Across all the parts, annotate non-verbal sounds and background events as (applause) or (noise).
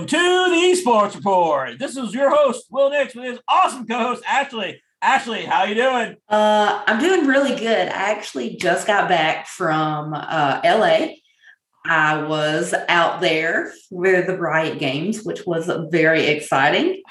Welcome to the Sports Report. This is your host, Wil Nix, with his awesome co-host, Ashley. Ashley, how you doing? Uh, I'm doing really good. I actually just got back from uh, LA. I was out there with the Riot Games, which was very exciting.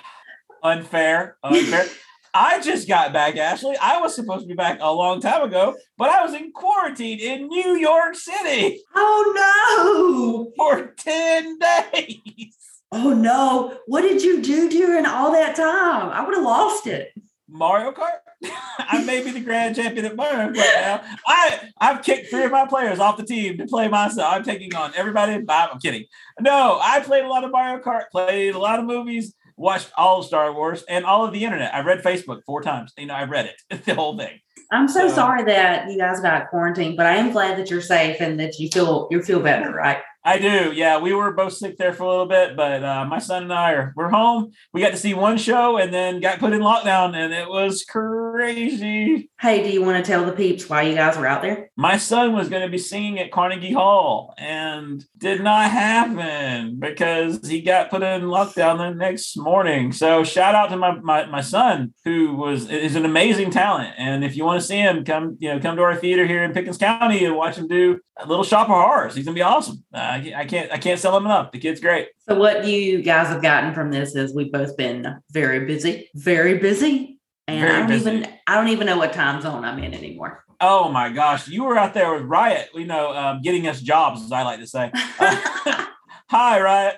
Unfair, unfair. (laughs) I just got back, Ashley. I was supposed to be back a long time ago, but I was in quarantine in New York City Oh no! for 10 (laughs) days. Oh no! What did you do during all that time? I would have lost it. Mario Kart? (laughs) I may be the grand champion at Mario Kart now. I, I've kicked three of my players off the team to play myself. I'm taking on everybody. I'm kidding. No, I played a lot of Mario Kart, played a lot of movies, watched all of Star Wars and all of the internet. I read Facebook four times. You know, I read it, (laughs) the whole thing. I'm so So- sorry that you guys got quarantined, but I am glad that you're safe and that you feel you feel better, right? I do. Yeah, we were both sick there for a little bit, but uh, my son and I are we're home. We got to see one show and then got put in lockdown, and it was crazy. Hey, do you want to tell the peeps why you guys were out there? My son was going to be singing at Carnegie Hall, and did not happen because he got put in lockdown the next morning. So shout out to my my, my son, who was is an amazing talent. And if you want to see him, come you know come to our theater here in Pickens County and watch him do a little shop of horrors. He's gonna be awesome. Uh, I can't- I can't I can't sell him enough. The kid's great. So what you guys have gotten from this is we've both been very busy, very busy. And Very I don't busy. even I don't even know what time zone I'm in anymore. Oh my gosh, you were out there with Riot, you know, um, getting us jobs, as I like to say. (laughs) Uh, (laughs) hi, Riot.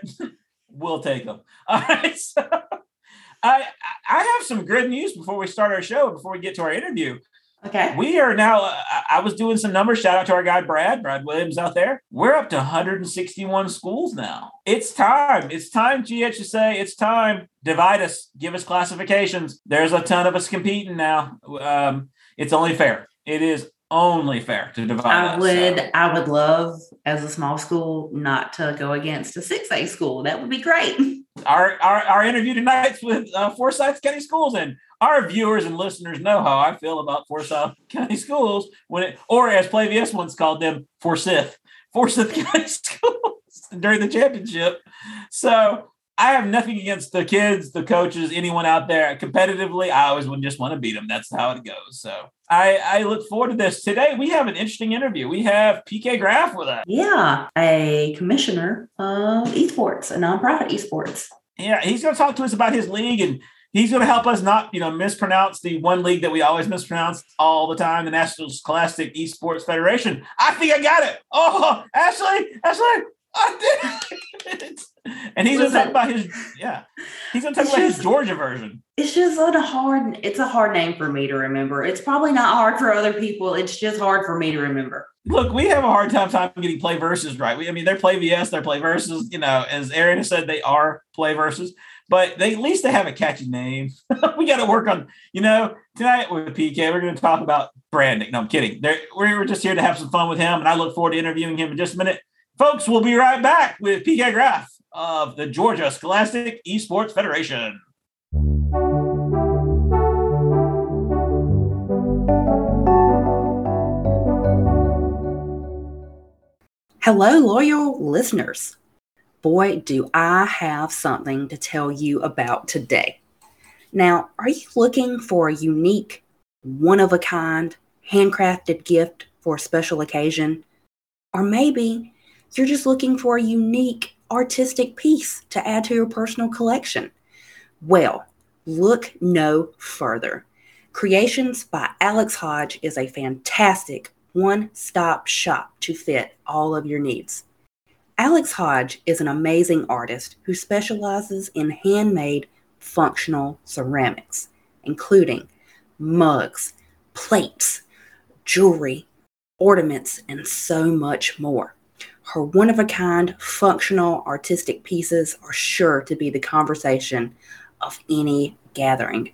we'll take them. (laughs) All right. So I I have some good news before we start our show. Before we get to our interview, okay. we are now. uh, I was doing some numbers. Shout out to our guy Brad, Brad Williams out there. We're up to 161 schools now. It's time. It's time, GHSA. It's time. Divide us. Give us classifications. There's a ton of us competing now. Um, it's only fair. It is only fair to divide. I us, would so. I would love as a small school not to go against a six A school. That would be great. our, our our interview tonight's with uh, Forsyth County Schools, and our viewers and listeners know how I feel about Forsyth County Schools when it, or as Plavius once called them, Forsyth, Forsyth (laughs) County Schools during the championship. So I have nothing against the kids, the coaches, anyone out there. Competitively, I always would just want to beat them. That's how it goes. So I I look forward to this. Today we have an interesting interview. We have PK Graff with us. Yeah, a commissioner of esports, a nonprofit esports. Yeah, he's going to talk to us about his league and he's going to help us not, you know, mispronounce the one league that we always mispronounce all the time, the National Scholastic Esports Federation. I think I got it. Oh, Ashley, Ashley, I did it. (laughs) And he's going to talk about his, yeah, he's going to talk about his Georgia version. It's just a hard. It's a hard name for me to remember. It's probably not hard for other people. It's just hard for me to remember. Look, we have a hard time time getting play versus right. We, I mean, they're play VS, they're play versus. You know, as Aaron said, they are play verses, but they at least they have a catchy name. (laughs) we got to work on. You know, tonight with PK, we're going to talk about branding. No, I'm kidding. There, we were just here to have some fun with him, and I look forward to interviewing him in just a minute, folks. We'll be right back with PK Graff of the Georgia Scholastic Esports Federation. Hello, loyal listeners. Boy, do I have something to tell you about today. Now, are you looking for a unique, one of a kind, handcrafted gift for a special occasion? Or maybe you're just looking for a unique artistic piece to add to your personal collection? Well, look no further. Creations by Alex Hodge is a fantastic one stop shop to fit all of your needs. Alex Hodge is an amazing artist who specializes in handmade functional ceramics, including mugs, plates, jewelry, ornaments, and so much more. Her one of a kind functional artistic pieces are sure to be the conversation of any gathering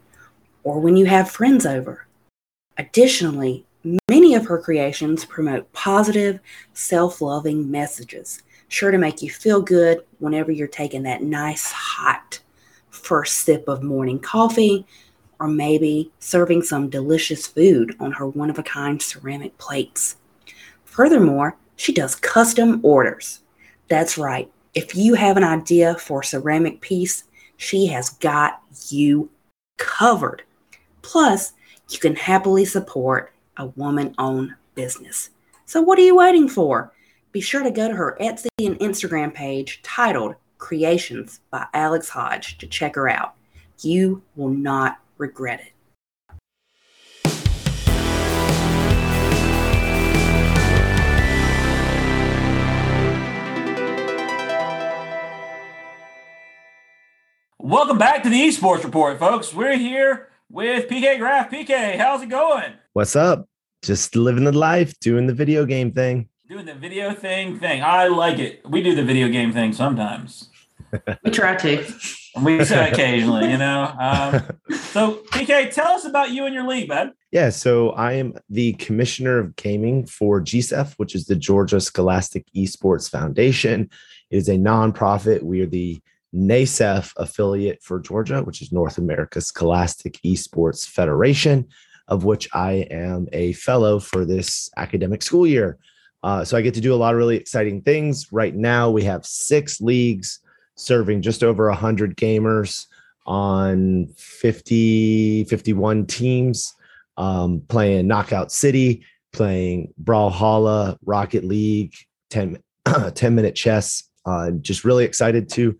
or when you have friends over. Additionally, many of her creations promote positive, self loving messages, sure to make you feel good whenever you're taking that nice, hot first sip of morning coffee, or maybe serving some delicious food on her one of a kind ceramic plates. Furthermore, she does custom orders. That's right, If you have an idea for a ceramic piece, she has got you covered. Plus, you can happily support a woman owned business. So, what are you waiting for? Be sure to go to her Etsy and Instagram page titled Creations by Alex Hodge to check her out. You will not regret it. Welcome back to the Esports Report, folks. We're here with PK Graff. PK, how's it going? What's up? Just living the life, doing the video game thing. Doing the video thing thing. I like it. We do the video game thing sometimes. (laughs) we try to. We say (laughs) occasionally, you know. Um, so, PK, tell us about you and your league, man. Yeah, so I am the commissioner of gaming for GSEF, which is the Georgia Scholastic Esports Foundation. It is a nonprofit. We are the NASEF affiliate for Georgia, which is North America Scholastic Esports Federation, of which I am a fellow for this academic school year. Uh, so I get to do a lot of really exciting things. Right now, we have six leagues serving just over 100 gamers on 50, 51 teams, um, playing Knockout City, playing Brawlhalla, Rocket League, 10, (clears throat) 10 minute chess. Uh, just really excited to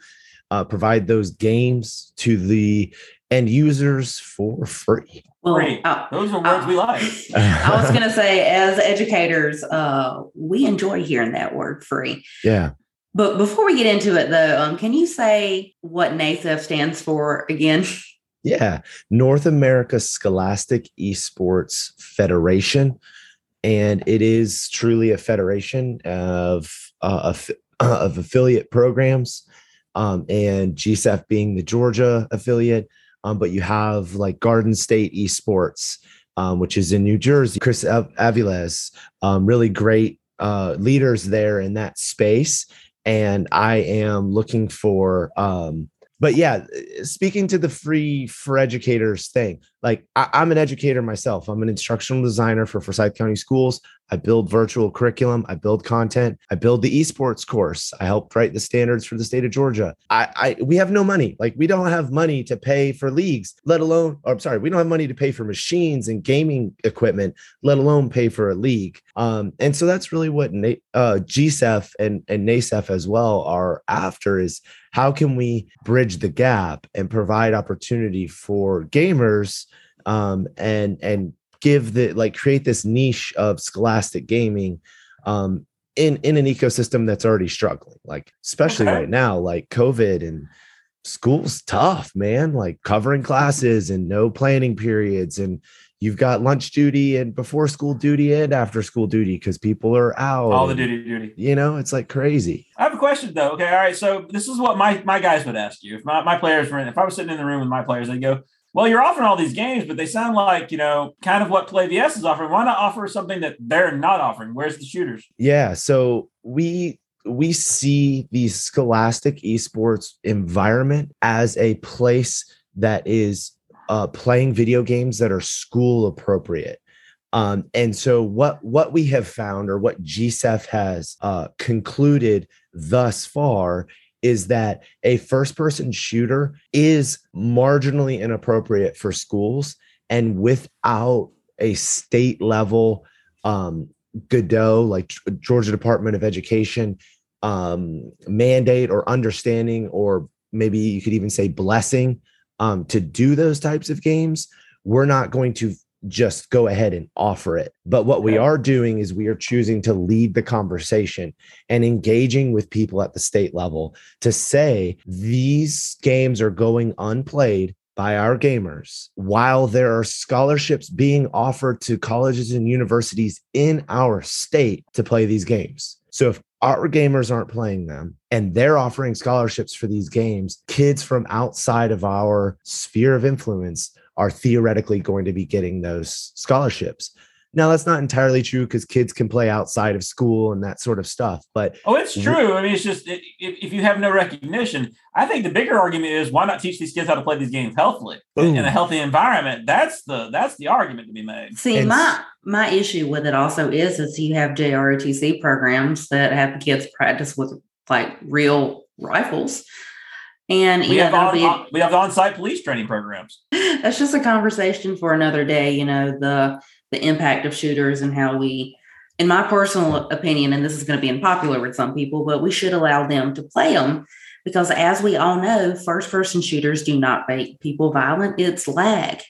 uh, provide those games to the end users for free. Well, free. Uh, those are words uh, we like. (laughs) I was going to say, as educators, uh, we enjoy hearing that word free. Yeah. But before we get into it, though, um, can you say what NASEF stands for again? (laughs) Yeah, North America Scholastic Esports Federation. And it is truly a federation of, uh, of, of affiliate programs um, and GSEF being the Georgia affiliate. Um, but you have like Garden State Esports, um, which is in New Jersey. Chris Av- Aviles, um, really great uh, leaders there in that space. And I am looking for um, but yeah, speaking to the free for educators thing, like I, am an educator myself. I'm an instructional designer for Forsyth County Schools. I build virtual curriculum. I build content. I build the esports course. I helped write the standards for the state of Georgia. I, I we have no money. Like we don't have money to pay for leagues, let alone. Or I'm sorry, we don't have money to pay for machines and gaming equipment, let alone pay for a league. Um, and so that's really what uh, GSEF and and NASEF as well are after is how can we bridge the gap and provide opportunity for gamers um, and and give the like create this niche of scholastic gaming um, in in an ecosystem that's already struggling like especially okay. right now like covid and school's tough man like covering classes and no planning periods and you've got lunch duty and before school duty and after school duty because people are out. All the duty duty. You know, it's like crazy. I have a question though. Okay, all right. So this is what my my guys would ask you. If my, my players were in, if I was sitting in the room with my players, they'd go, Well, you're offering all these games, but they sound like, you know, kind of what Play VS is offering. Why not offer something that they're not offering? Where's the shooters? Yeah. So we we see the scholastic esports environment as a place that is uh, playing video games that are school appropriate. Um, and so what what we have found or what GSEF has uh, concluded thus far is that a first person shooter is marginally inappropriate for schools and without a state level um, GaDOE, like Georgia Department of Education, um, mandate or understanding, or maybe you could even say blessing um, to do those types of games, we're not going to just go ahead and offer it. But what we are doing is we are choosing to lead the conversation and engaging with people at the state level to say these games are going unplayed by our gamers while there are scholarships being offered to colleges and universities in our state to play these games. So if our gamers aren't playing them and they're offering scholarships for these games, kids from outside of our sphere of influence are theoretically going to be getting those scholarships. Now that's not entirely true because kids can play outside of school and that sort of stuff. But oh, it's true. I mean, it's just if, if you have no recognition, I think the bigger argument is why not teach these kids how to play these games healthily in a healthy environment. That's the that's the argument to be made. See, and my my issue with it also is is you have JROTC programs that have kids practice with like real rifles. And We have that'll on, be on- we have on-site police training programs. That's just a conversation for another day you know the the impact of shooters and how we in my personal opinion and this is going to be unpopular with some people but we should allow them to play them because as we all know first person shooters do not make people violent it's lag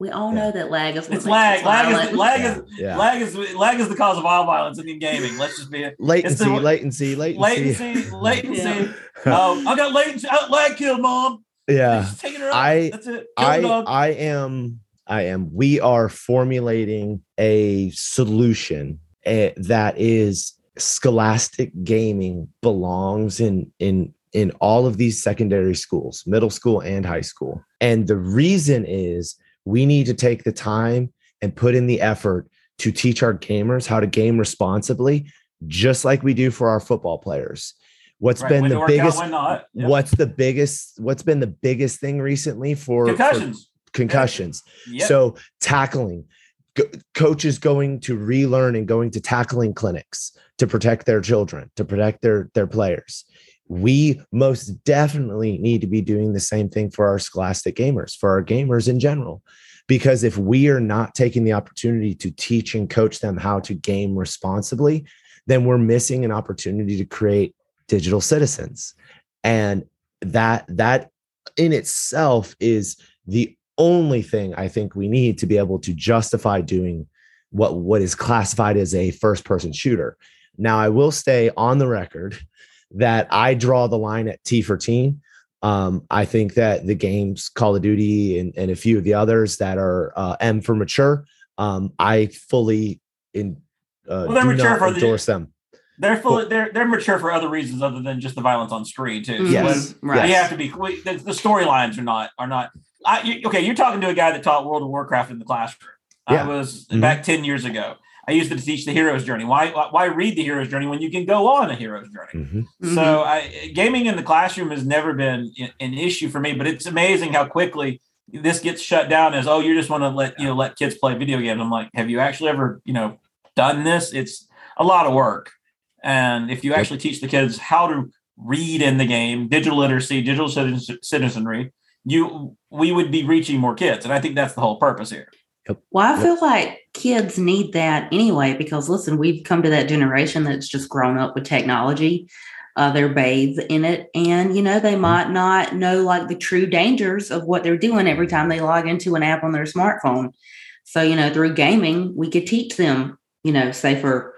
we all Yeah. know that lag is what It's makes lag. Lag is lag is yeah. lag is lag is the cause of all violence in gaming. Let's just be latency, the- latency, latency, latency, latency. (laughs) Yeah. Oh, I got latency. I lag killed mom. Yeah. Just taking her out. I- That's it. Kill the I dog. I am I am we are formulating a solution eh, that is scholastic gaming belongs in in in all of these secondary schools, middle school and high school. And the reason is we need to take the time and put in the effort to teach our gamers how to game responsibly just like we do for our football players. What's Right, been when the out, biggest when what's the biggest what's been the biggest thing recently for for concussions? concussions Yeah. so tackling coaches going to relearn and going to tackling clinics to protect their children to protect their their players we most definitely need to be doing the same thing for our scholastic gamers for our gamers in general because if we are not taking the opportunity to teach and coach them how to game responsibly then we're missing an opportunity to create digital citizens. And that that in itself is the only thing i think we need to be able to justify doing what what is classified as a first person shooter. Now i will stay on the record that i draw the line at t for teen um, i think that the games call of duty and, and a few of the others that are uh, m for mature um, i fully in uh, Well, do not for the- endorse them They're full. They're they're mature for other reasons other than just the violence on screen too. Yes. when- right You have to be. we- The, the storylines are not are not. I, you, okay, you're talking to a guy that taught World of Warcraft in the classroom. Yeah. I was Mhm. back ten years ago. I used to teach the hero's journey. Why why read the hero's journey when you can go on a hero's journey? Mhm. Mhm. So I, gaming in the classroom has never been an issue for me, but it's amazing how quickly this gets shut down as oh you just want to let you know let kids play video games. I'm like, have you actually ever you know done this? It's a lot of work, and if you Yep. actually teach the kids how to read in the game, digital literacy, digital citizenry, you we would be reaching more kids, and I think that's the whole purpose here. Well, I Yep. feel like kids need that anyway because listen, we've come to that generation that's just grown up with technology. Uh, they're bathed in it, and you know they might not know like the true dangers of what they're doing every time they log into an app on their smartphone. So you know, through gaming, we could teach them, you know, safer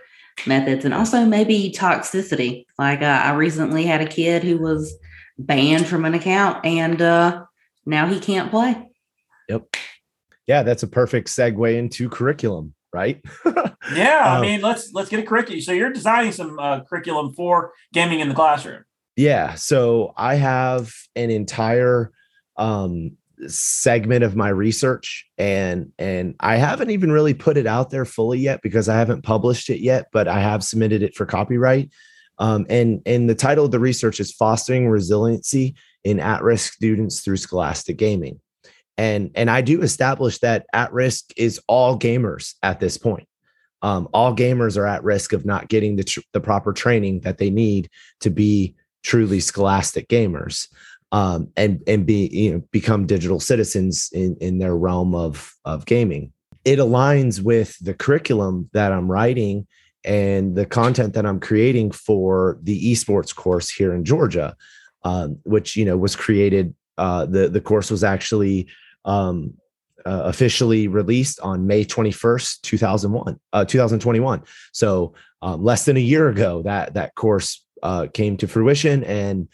methods and also maybe toxicity. Like uh, I recently had a kid who was banned from an account, and uh, now he can't play. Yep. Yeah that's a perfect segue into curriculum right (laughs) Yeah, I Um, mean let's let's get a curriculum. So you're designing some uh, curriculum for gaming in the classroom. Yeah. So I have an entire um, segment of my research, and and I haven't even really put it out there fully yet because I haven't published it yet, but I have submitted it for copyright. Um, and and the title of the research is fostering resiliency in at-risk students through scholastic gaming. And and I do establish that at risk is all gamers at this point. Um, all gamers are at risk of not getting the tr- the proper training that they need to be truly scholastic gamers um, and and be you know become digital citizens in in their realm of of gaming. It aligns with the curriculum that I'm writing and the content that I'm creating for the esports course here in Georgia, um, which you know was created. Uh, the the course was actually um, uh, officially released on May 21st, 2001, uh, 2021. So um, less than a year ago, that that course uh, came to fruition, and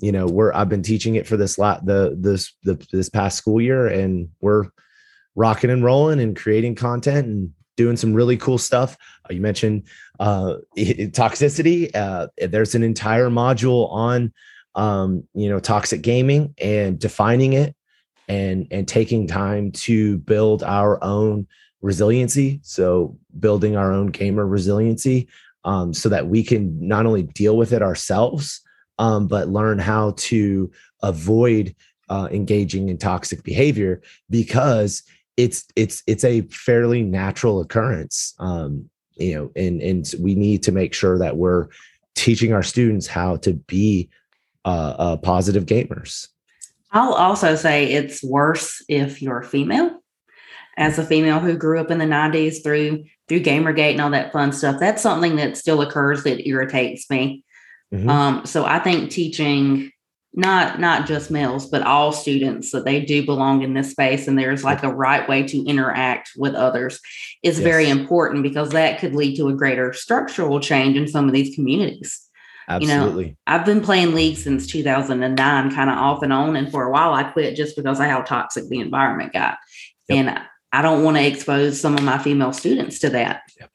you know we're I've been teaching it for this lot the this the this past school year, and we're rocking and rolling and creating content and doing some really cool stuff. Uh, you mentioned uh, toxicity. Uh, there's an entire module on um, you know toxic gaming and defining it and and taking time to build our own resiliency so building our own gamer resiliency um, so that we can not only deal with it ourselves um, but learn how to avoid uh, engaging in toxic behavior because it's it's it's a fairly natural occurrence um, you know and and we need to make sure that we're teaching our students how to be uh, uh, positive gamers. I'll also say it's worse if you're female. As a female who grew up in the 90s through through Gamergate and all that fun stuff, that's something that still occurs that irritates me. Mhm. Um, so I think teaching not not just males, but all students that they do belong in this space and there's like a right way to interact with others is very important because that could lead to a greater structural change in some of these communities. you know, Absolutely. I've been playing league since 2009, kind of off and on. And for a while, I quit just because of how toxic the environment got. Yep. And I don't want to expose some of my female students to that. Yep.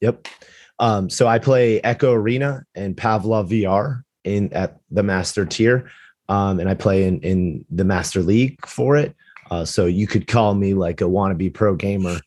Yep. Um, so I play Echo Arena and Pavlov VR in at the master tier. Um, and I play in, in the master league for it. Uh, so you could call me like a wannabe pro gamer.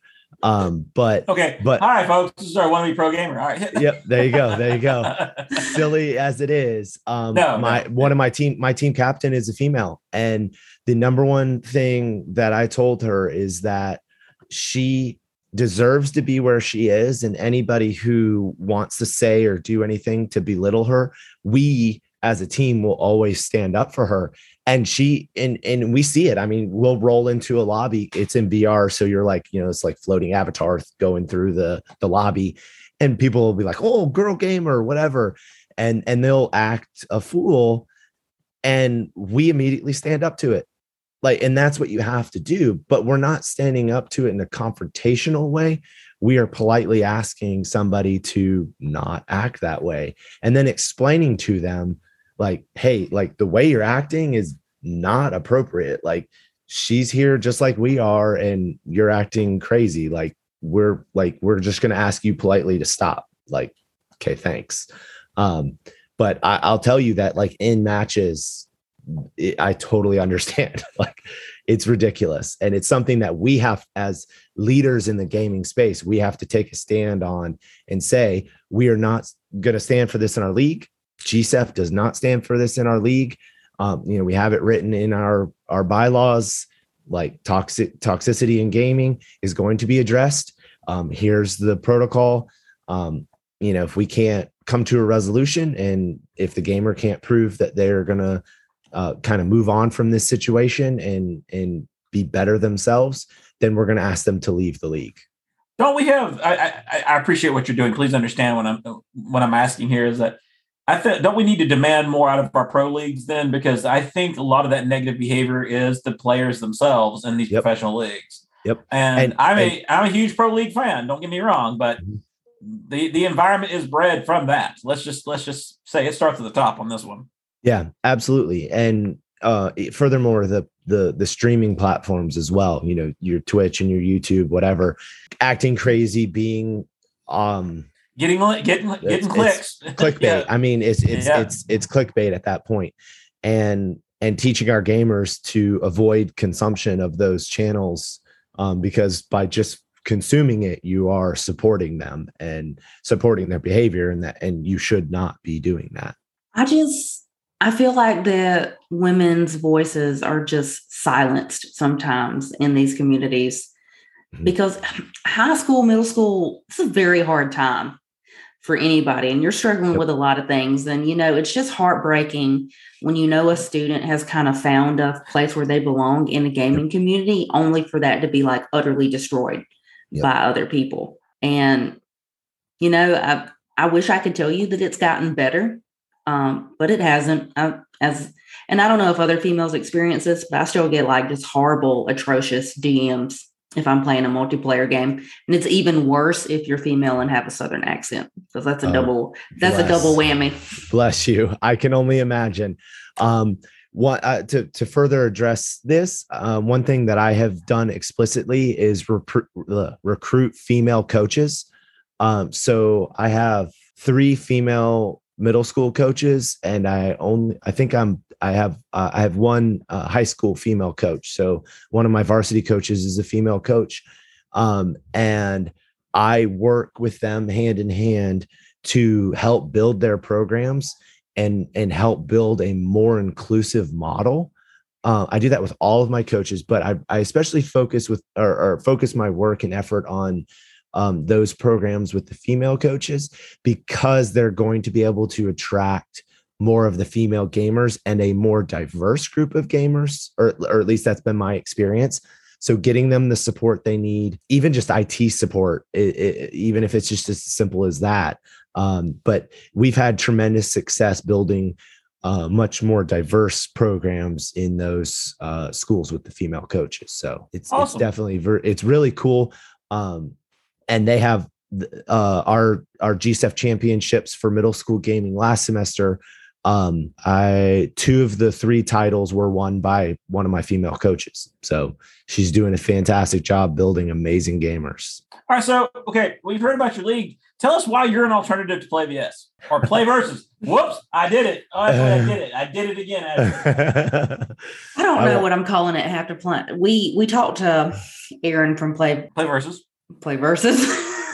Um, but Okay. But- all right, folks. This is our wannabe pro gamer. All right. yep, there you go. There you go. (laughs) silly as it is um No, my no. one of my team my team captain is a female and the number one thing that i told her is that she deserves to be where she is and anybody who wants to say or do anything to belittle her we as a team will always stand up for her. And she and and we see it. I mean we'll roll into a lobby. It's in vr so you're like you know it's like floating avatar going through the the lobby. And people will be like oh girl gamer or whatever. And and they'll act a fool and we immediately stand up to it like and that's what you have to do but we're not standing up to it in a confrontational way. We are politely asking somebody to not act that way and then explaining to them like hey like the way you're acting is not appropriate. Like she's here just like we are and you're acting crazy. Like we're like we're just going to ask you politely to stop. Like okay thanks. Um but I, i'll tell you that like in matches it, i totally understand. (laughs) Like it's ridiculous. And it's something that we have as leaders in the gaming space we have to take a stand on and say we are not going to stand for this in our league. Gsef does not stand for this in our league. Um, you know we have it written in our our bylaws like toxic toxicity in gaming is going to be addressed. Um, here's the protocol. Um, you know if we can't come to a resolution and if the gamer can't prove that they're going to uh, kind of move on from this situation and and be better themselves then we're going to ask them to leave the league Don't we have? I, I I appreciate what you're doing. Please understand what I'm what I'm asking here is that I think don't we need to demand more out of our pro leagues then because I think a lot of that negative behavior is the players themselves in these Yep. professional leagues. Yep. And, And- I'm a I'm a huge pro league fan. Don't get me wrong, but Mhm. the the environment is bred from that. Let's just let's just say it starts at the top on this one. Yeah, absolutely. And uh furthermore, the the the streaming platforms as well, you know, your Twitch and your YouTube, whatever, acting crazy, being um Getting getting getting It's- clicks. (laughs) clickbait. Yeah. I mean, it's it's Yeah. it's it's clickbait at that point. And and teaching our gamers to avoid consumption of those channels um, because by just consuming it, you are supporting them and supporting their behavior, and that and you should not be doing that. I just I feel like that women's voices are just silenced sometimes in these communities Mhm. because high school, middle school, it's a very hard time for anybody and you're struggling Yep. with a lot of things and you know it's just heartbreaking when you know a student has kind of found a place where they belong in a gaming community only for that to be like utterly destroyed Yep. by other people and you know I I wish I could tell you that it's gotten better um, but it hasn't. I, as and I don't know if other females experience this, but I still get like just horrible, atrocious DMs if I'm playing a multiplayer game, and it's even worse if you're female and have a southern accent because that's a Oh, double that's a double whammy. Bless you. I can only imagine. Um, what uh, to to further address this, uh, one thing that I have done explicitly is repr- uh, recruit female coaches. Um, so I have three female middle school coaches, and I only I think I'm I have uh, I have one uh, high school female coach. So one of my varsity coaches is a female coach, um, and I work with them hand in hand to help build their programs and and help build a more inclusive model. Uh, I do that with all of my coaches, but I, I especially focus with or, or focus my work and effort on um, those programs with the female coaches because they're going to be able to attract more of the female gamers and a more diverse group of gamers, or, or at least that's been my experience. So getting them the support they need, even just IT support, it, it, even if it's just as simple as that. Um, but we've had tremendous success building uh, much more diverse programs in those uh, schools with the female coaches. So it's Awesome. it's definitely ver- it's really cool. Um, and they have uh, our our GSEF championships for middle school gaming last semester. Um, I two of the three titles were won by one of my female coaches. So she's doing a fantastic job building amazing gamers. All right, so okay, we've heard about your league. Tell us why you're an alternative to Play VS or Play (laughs) Versus. Whoops, I did it. Oh, I did it. I did it again. (laughs) I don't know what I'm calling it after plant. We we talked to Aaron from Play Play Versus. Play Versus.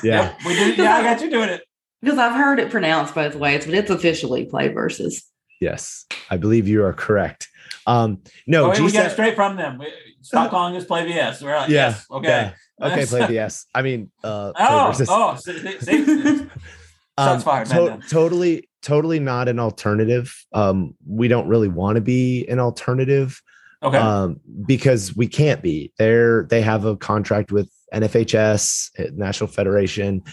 yeah. (laughs) We did. Yeah, I got you doing it. Because I've heard it pronounced both ways, but it's officially Play Versus. Yes. I believe you are correct. Um, no, Oh, wait, we got it straight from them. We, stop calling us Play VS. We're like, Yeah, yes, okay. yeah. Okay, play (laughs) VS. I mean, uh, play Oh, versus. oh, see, see, see? (laughs) Um, fired, man, to- then. totally, totally not an alternative. Um, we don't really want to be an alternative okay. um, because we can't be. They're they have a contract with NFHS, eh, National Federation.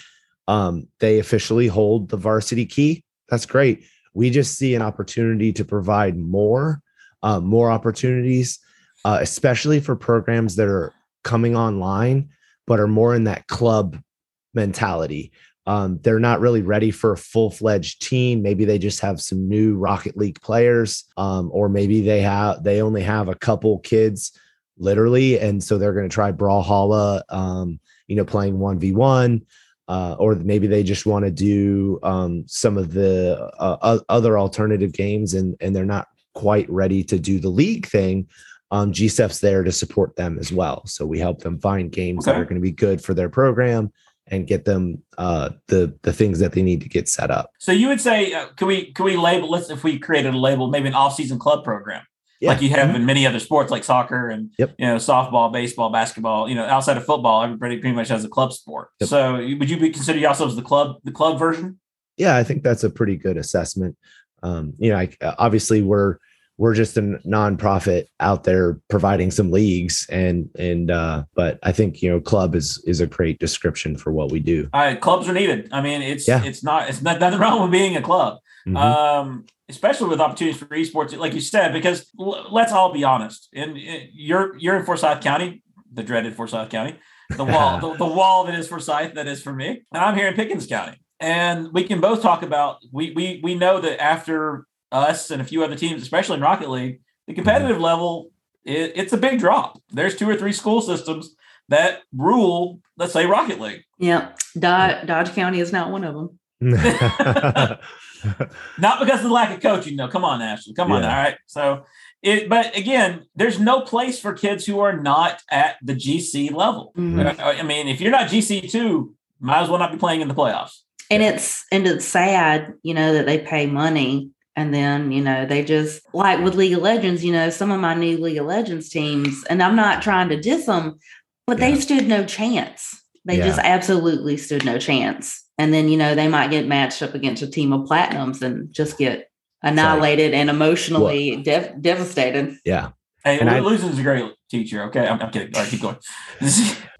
Um, they officially hold the varsity key. That's great. We just see an opportunity to provide more, uh, more opportunities, uh, especially for programs that are coming online, but are more in that club mentality. Um, they're not really ready for a full fledged team. Maybe they just have some new Rocket League players, um, or maybe they have they only have a couple kids, literally, and so they're going to try Brawlhalla, um, you know, playing one v one, uh, or maybe they just want to do um, some of the uh, other alternative games, and and they're not quite ready to do the league thing. Um, GSEF's there to support them as well, so we help them find games that are going to be good for their program and get them uh, the the things that they need to get set up. so you would say, uh, can we can we label? Let's if we created a label, maybe an off-season club program. Like you have in many other sports like soccer and Yep. you know softball baseball basketball you know outside of football everybody pretty much has a club sport Yep. so would you be consider yourselves the club the club version yeah, I think that's a pretty good assessment. Um, you know, I, obviously we're we're just a nonprofit out there providing some leagues, and and uh, but I think you know, club is is a great description for what we do. All right, clubs are needed i mean it's Yeah. it's not it's not nothing wrong with being a club Mhm. um especially with opportunities for esports like you said because l- let's all be honest. And uh, you're you're in forsyth county the dreaded forsyth county the wall (laughs) the, the wall that is forsyth that is for me. And i'm here in pickens county. And we can both talk about we we we know that after us and a few other teams especially in rocket league the competitive level it, it's a big drop. There's two or three school systems that rule let's say rocket league. Yeah. Dodge, Dodge County is not one of them. (laughs) (laughs) (laughs) not because of the lack of coaching though. Come on ashley. Come on Yeah. all right? So it but again there's no place for kids who are not at the gc level. Mhm. Uh, i mean if you're not gc2 might as well not be playing in the playoffs. And it's and it's sad, you know, that they pay money and then, you know, they just like with League of Legends, you know, some of my new League of Legends teams, and I'm not trying to diss them, but they stood no chance. They Yeah. just absolutely stood no chance. And then, you know, they might get matched up against a team of platinums and just get annihilated and emotionally dev- devastated. yeah, hey And I- losing is a great teacher okay i'm, I'm kidding all right keep going (laughs)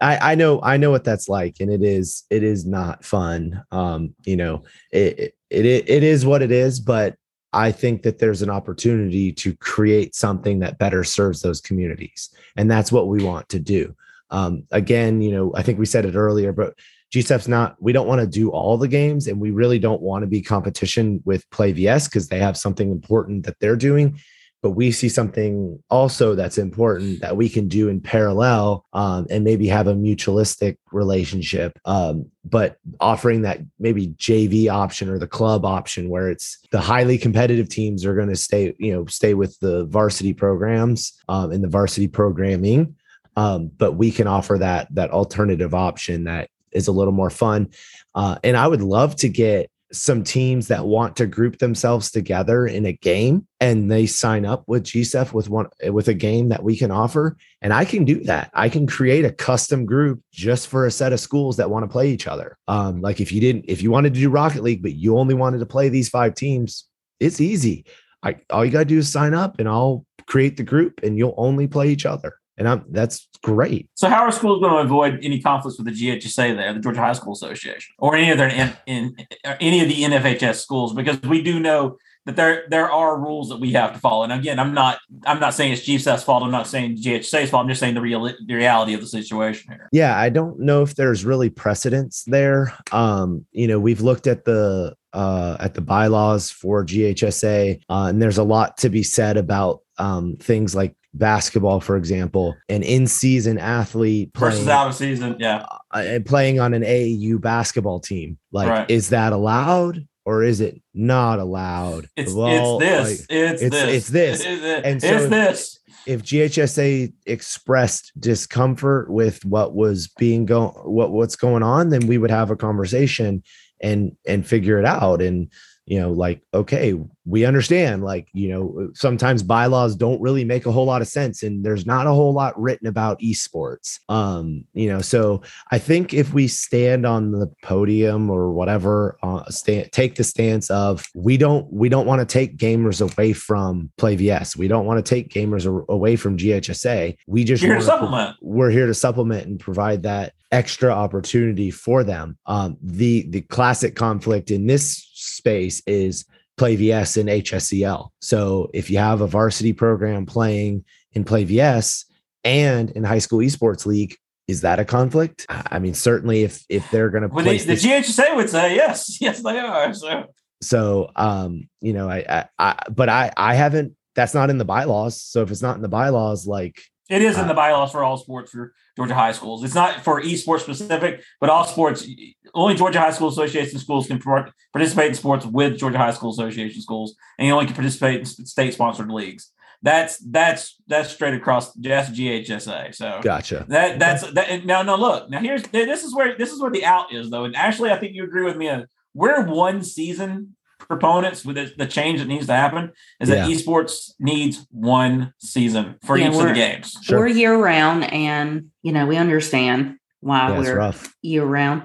I, I know I know what that's like, and it is it is not fun. Um, you know, it it it, it is what it is, but I think that there's an opportunity to create something that better serves those communities, and that's what we want to do. Um, again, you know, I think we said it earlier, but GSEF's not. We don't want to do all the games, and we really don't want to be competition with Play VS because they have something important that they're doing but we see something also that's important that we can do in parallel um, and maybe have a mutualistic relationship um, but offering that maybe jv option or the club option where it's the highly competitive teams are going to stay you know stay with the varsity programs um, and the varsity programming um, but we can offer that that alternative option that is a little more fun uh, and i would love to get some teams that want to group themselves together in a game and they sign up with GSEF with one with a game that we can offer and I can do that. I can create a custom group just for a set of schools that want to play each other. Um like if you didn't if you wanted to do Rocket League but you only wanted to play these five teams, it's easy. I all you gotta do is sign up and I'll create the group and you'll only play each other. And I'm that's great. So how are schools going to avoid any conflicts with the GHSA there, the Georgia High School Association, or any of their in, in, any of the NFHS schools? Because we do know that there there are rules that we have to follow. And again, I'm not I'm not saying it's GSA's fault. I'm not saying GHSA's fault. I'm just saying the real the reality of the situation here. Yeah, I don't know if there's really precedence there. Um, you know, we've looked at the uh, at the bylaws for GHSA, uh, and there's a lot to be said about um, things like basketball, for example, an in-season athlete playing, versus out of season, yeah, uh, playing on an AAU basketball team. Like, right. is that allowed? Or is it not allowed? It's, well, it's this. Like, it's, it's, this. It's this. It's, this. And so it's this if GHSA expressed discomfort with what was being going what what's going on, then we would have a conversation and and figure it out. And you know, like, okay, we understand, like, you know, sometimes bylaws don't really make a whole lot of sense and there's not a whole lot written about esports. Um, you know, so I think if we stand on the podium or whatever, uh, stand, take the stance of we don't, we don't want to take gamers away from Play VS. We don't want to take gamers away from GHSA. We just here to supplement. We're here to supplement and provide that extra opportunity for them. Um, the the classic conflict in this space is play VS and HSEL. So if you have a varsity program playing in play VS and in high school esports league, is that a conflict? I mean, certainly if if they're going to play the, the GHSA would say yes, (laughs) yes they are. So so um, you know, I, I, I but I I haven't. That's not in the bylaws. So if it's not in the bylaws, like it is in the uh, bylaws for all sports for Georgia high schools. It's not for esports specific, but all sports. Only Georgia High School Association schools can participate in sports with Georgia High School Association schools, and you only can participate in state sponsored leagues. That's that's that's straight across. That's GHSA. So gotcha. That that's that. Now, no, look. Now here's this is where this is where the out is though, and actually, I think you agree with me. We're one season proponents with the, the change that needs to happen is that yeah. esports needs one season for yeah, each of the games. Sure. We're year round, and you know we understand why yeah, we're year round.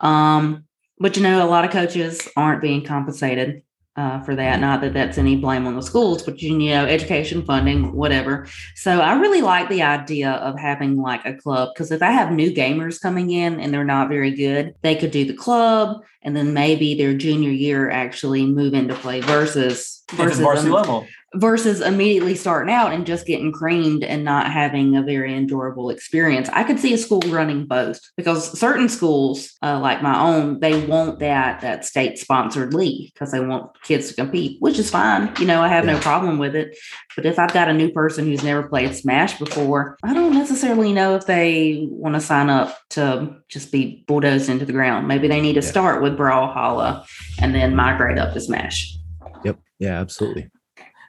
Um, but you know, a lot of coaches aren't being compensated uh, for that. Not that that's any blame on the schools, but you know, education funding, whatever. So I really like the idea of having like a club because if I have new gamers coming in and they're not very good, they could do the club and then maybe their junior year actually move into play versus versus varsity level versus immediately starting out and just getting creamed and not having a very enjoyable experience. I could see a school running both because certain schools, uh, like my own, they want that that state sponsored league because they want kids to compete, which is fine. You know, I have yeah. no problem with it. But if I've got a new person who's never played Smash before, I don't necessarily know if they want to sign up to just be bulldozed into the ground. Maybe they need to yeah. start with Brawlhalla and then migrate up to Smash. Yep. Yeah, absolutely.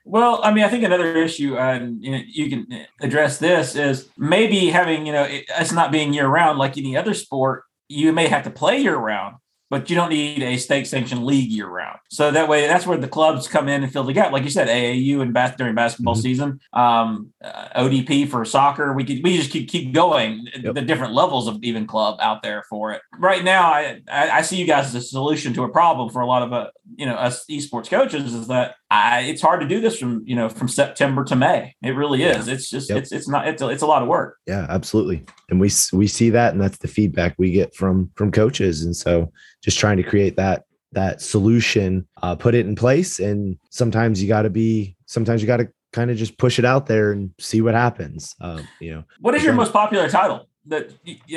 Well, I mean, I think another issue, and you, know, you can address this is maybe having, you know, it, it's not being year round like any other sport. You may have to play year round, but you don't need a state sanctioned league year round. So that way, that's where the clubs come in and fill the gap. Like you said, AAU and bas- during basketball mm-hmm. season, um, uh, ODP for soccer. We could we just keep keep going. Yep. The different levels of even club out there for it. Right now, I I see you guys as a solution to a problem for a lot of uh, you know us esports coaches is that I, it's hard to do this from you know from September to May. It really is. It's just yep. it's it's not it's a, it's a lot of work. Yeah, absolutely. And we we see that, and that's the feedback we get from from coaches. And so just trying to create that that solution, uh, put it in place, and sometimes you got to be sometimes you got to kind of just push it out there and see what happens. Uh, you know, what is your most popular title? That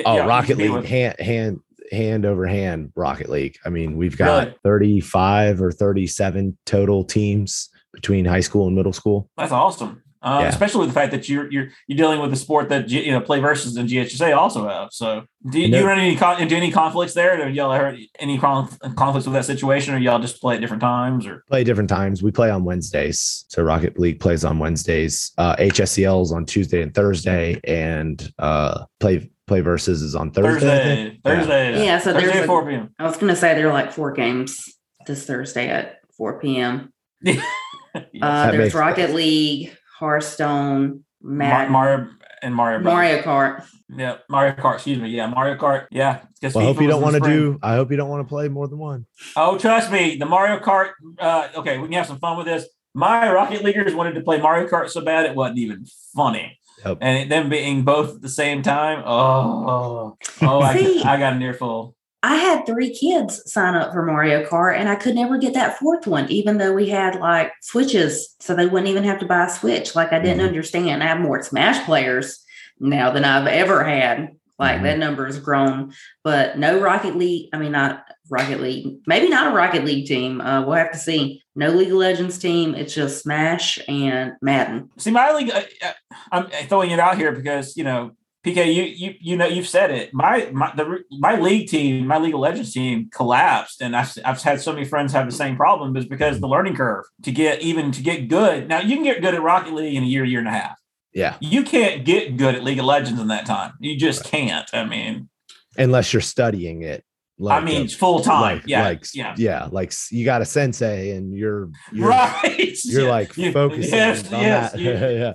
oh, Rocket League, hand hand hand over hand Rocket League. I mean, we've got really? 35 or 37 total teams between high school and middle school. That's awesome. Um, yeah. especially with the fact that you're you're you're dealing with a sport that you know play versus and GHSA also have. So do you, do you run any into any conflicts there? Do y'all have any conflicts with that situation, or y'all just play at different times? Or play different times. We play on Wednesdays, so Rocket League plays on Wednesdays. Uh, HSEL's on Tuesday and Thursday, and uh, play play versus is on Thursday. Thursday, Thursday. Yeah, yeah so Thursday there's a, 4 p.m. I was going to say there are like four games this Thursday at 4 p.m. (laughs) yes, uh, there's Rocket League, Hearthstone, Madden. Mar- Mar- and Mario. Brothers. Mario Kart. Yeah, Mario Kart. Excuse me. Yeah, Mario Kart. Yeah. Well, I hope you don't want to do. I hope you don't want to play more than one. Oh, trust me, the Mario Kart. Uh, okay, we can have some fun with this. My Rocket Leaguers wanted to play Mario Kart so bad it wasn't even funny. Yep. And them being both at the same time. Oh, oh, I, I got an earful. I had three kids sign up for Mario Kart and I could never get that fourth one, even though we had like switches. So they wouldn't even have to buy a switch. Like I didn't mm-hmm. understand. I have more Smash players now than I've ever had. Like mm-hmm. that number has grown, but no Rocket League. I mean, not Rocket League. Maybe not a Rocket League team. Uh, we'll have to see. No League of Legends team. It's just Smash and Madden. See, my league. Uh, uh I'm throwing it out here because you know PK, you you you know you've said it. My my the my league team, my League of Legends team collapsed, and I've I've had so many friends have the same problem is because the learning curve to get even to get good. Now you can get good at Rocket League in a year, year and a half. Yeah, you can't get good at League of Legends in that time. You just right. can't. I mean, unless you're studying it. Like I mean, full time. Like, yeah, like, yeah, yeah. Like you got a sensei, and you're, you're right. (laughs) You're yeah. like focusing yes, on yes, (laughs) that. yeah.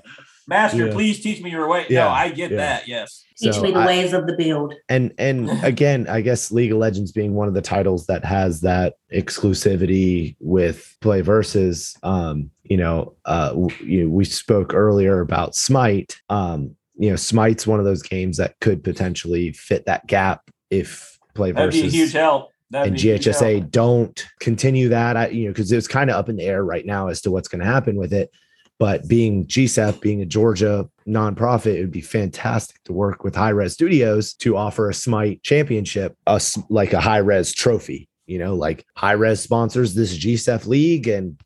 Master, yeah. please teach me your way. Yeah. No, I get yeah. that. Yes. Teach so me the I, ways of the build. And and (laughs) again, I guess League of Legends being one of the titles that has that exclusivity with PlayVS. Um, you know, uh, you know, we spoke earlier about Smite. Um, you know, Smite's one of those games that could potentially fit that gap if PlayVS. That'd be a huge help. That'd and GHSA don't continue that. I, you know, because it's kind of up in the air right now as to what's going to happen with it. But being GSEF, being a Georgia nonprofit, it would be fantastic to work with Hi-Rez Studios to offer a Smite championship, a, like a Hi-Rez trophy. You know, like Hi-Rez sponsors this GSEF league, and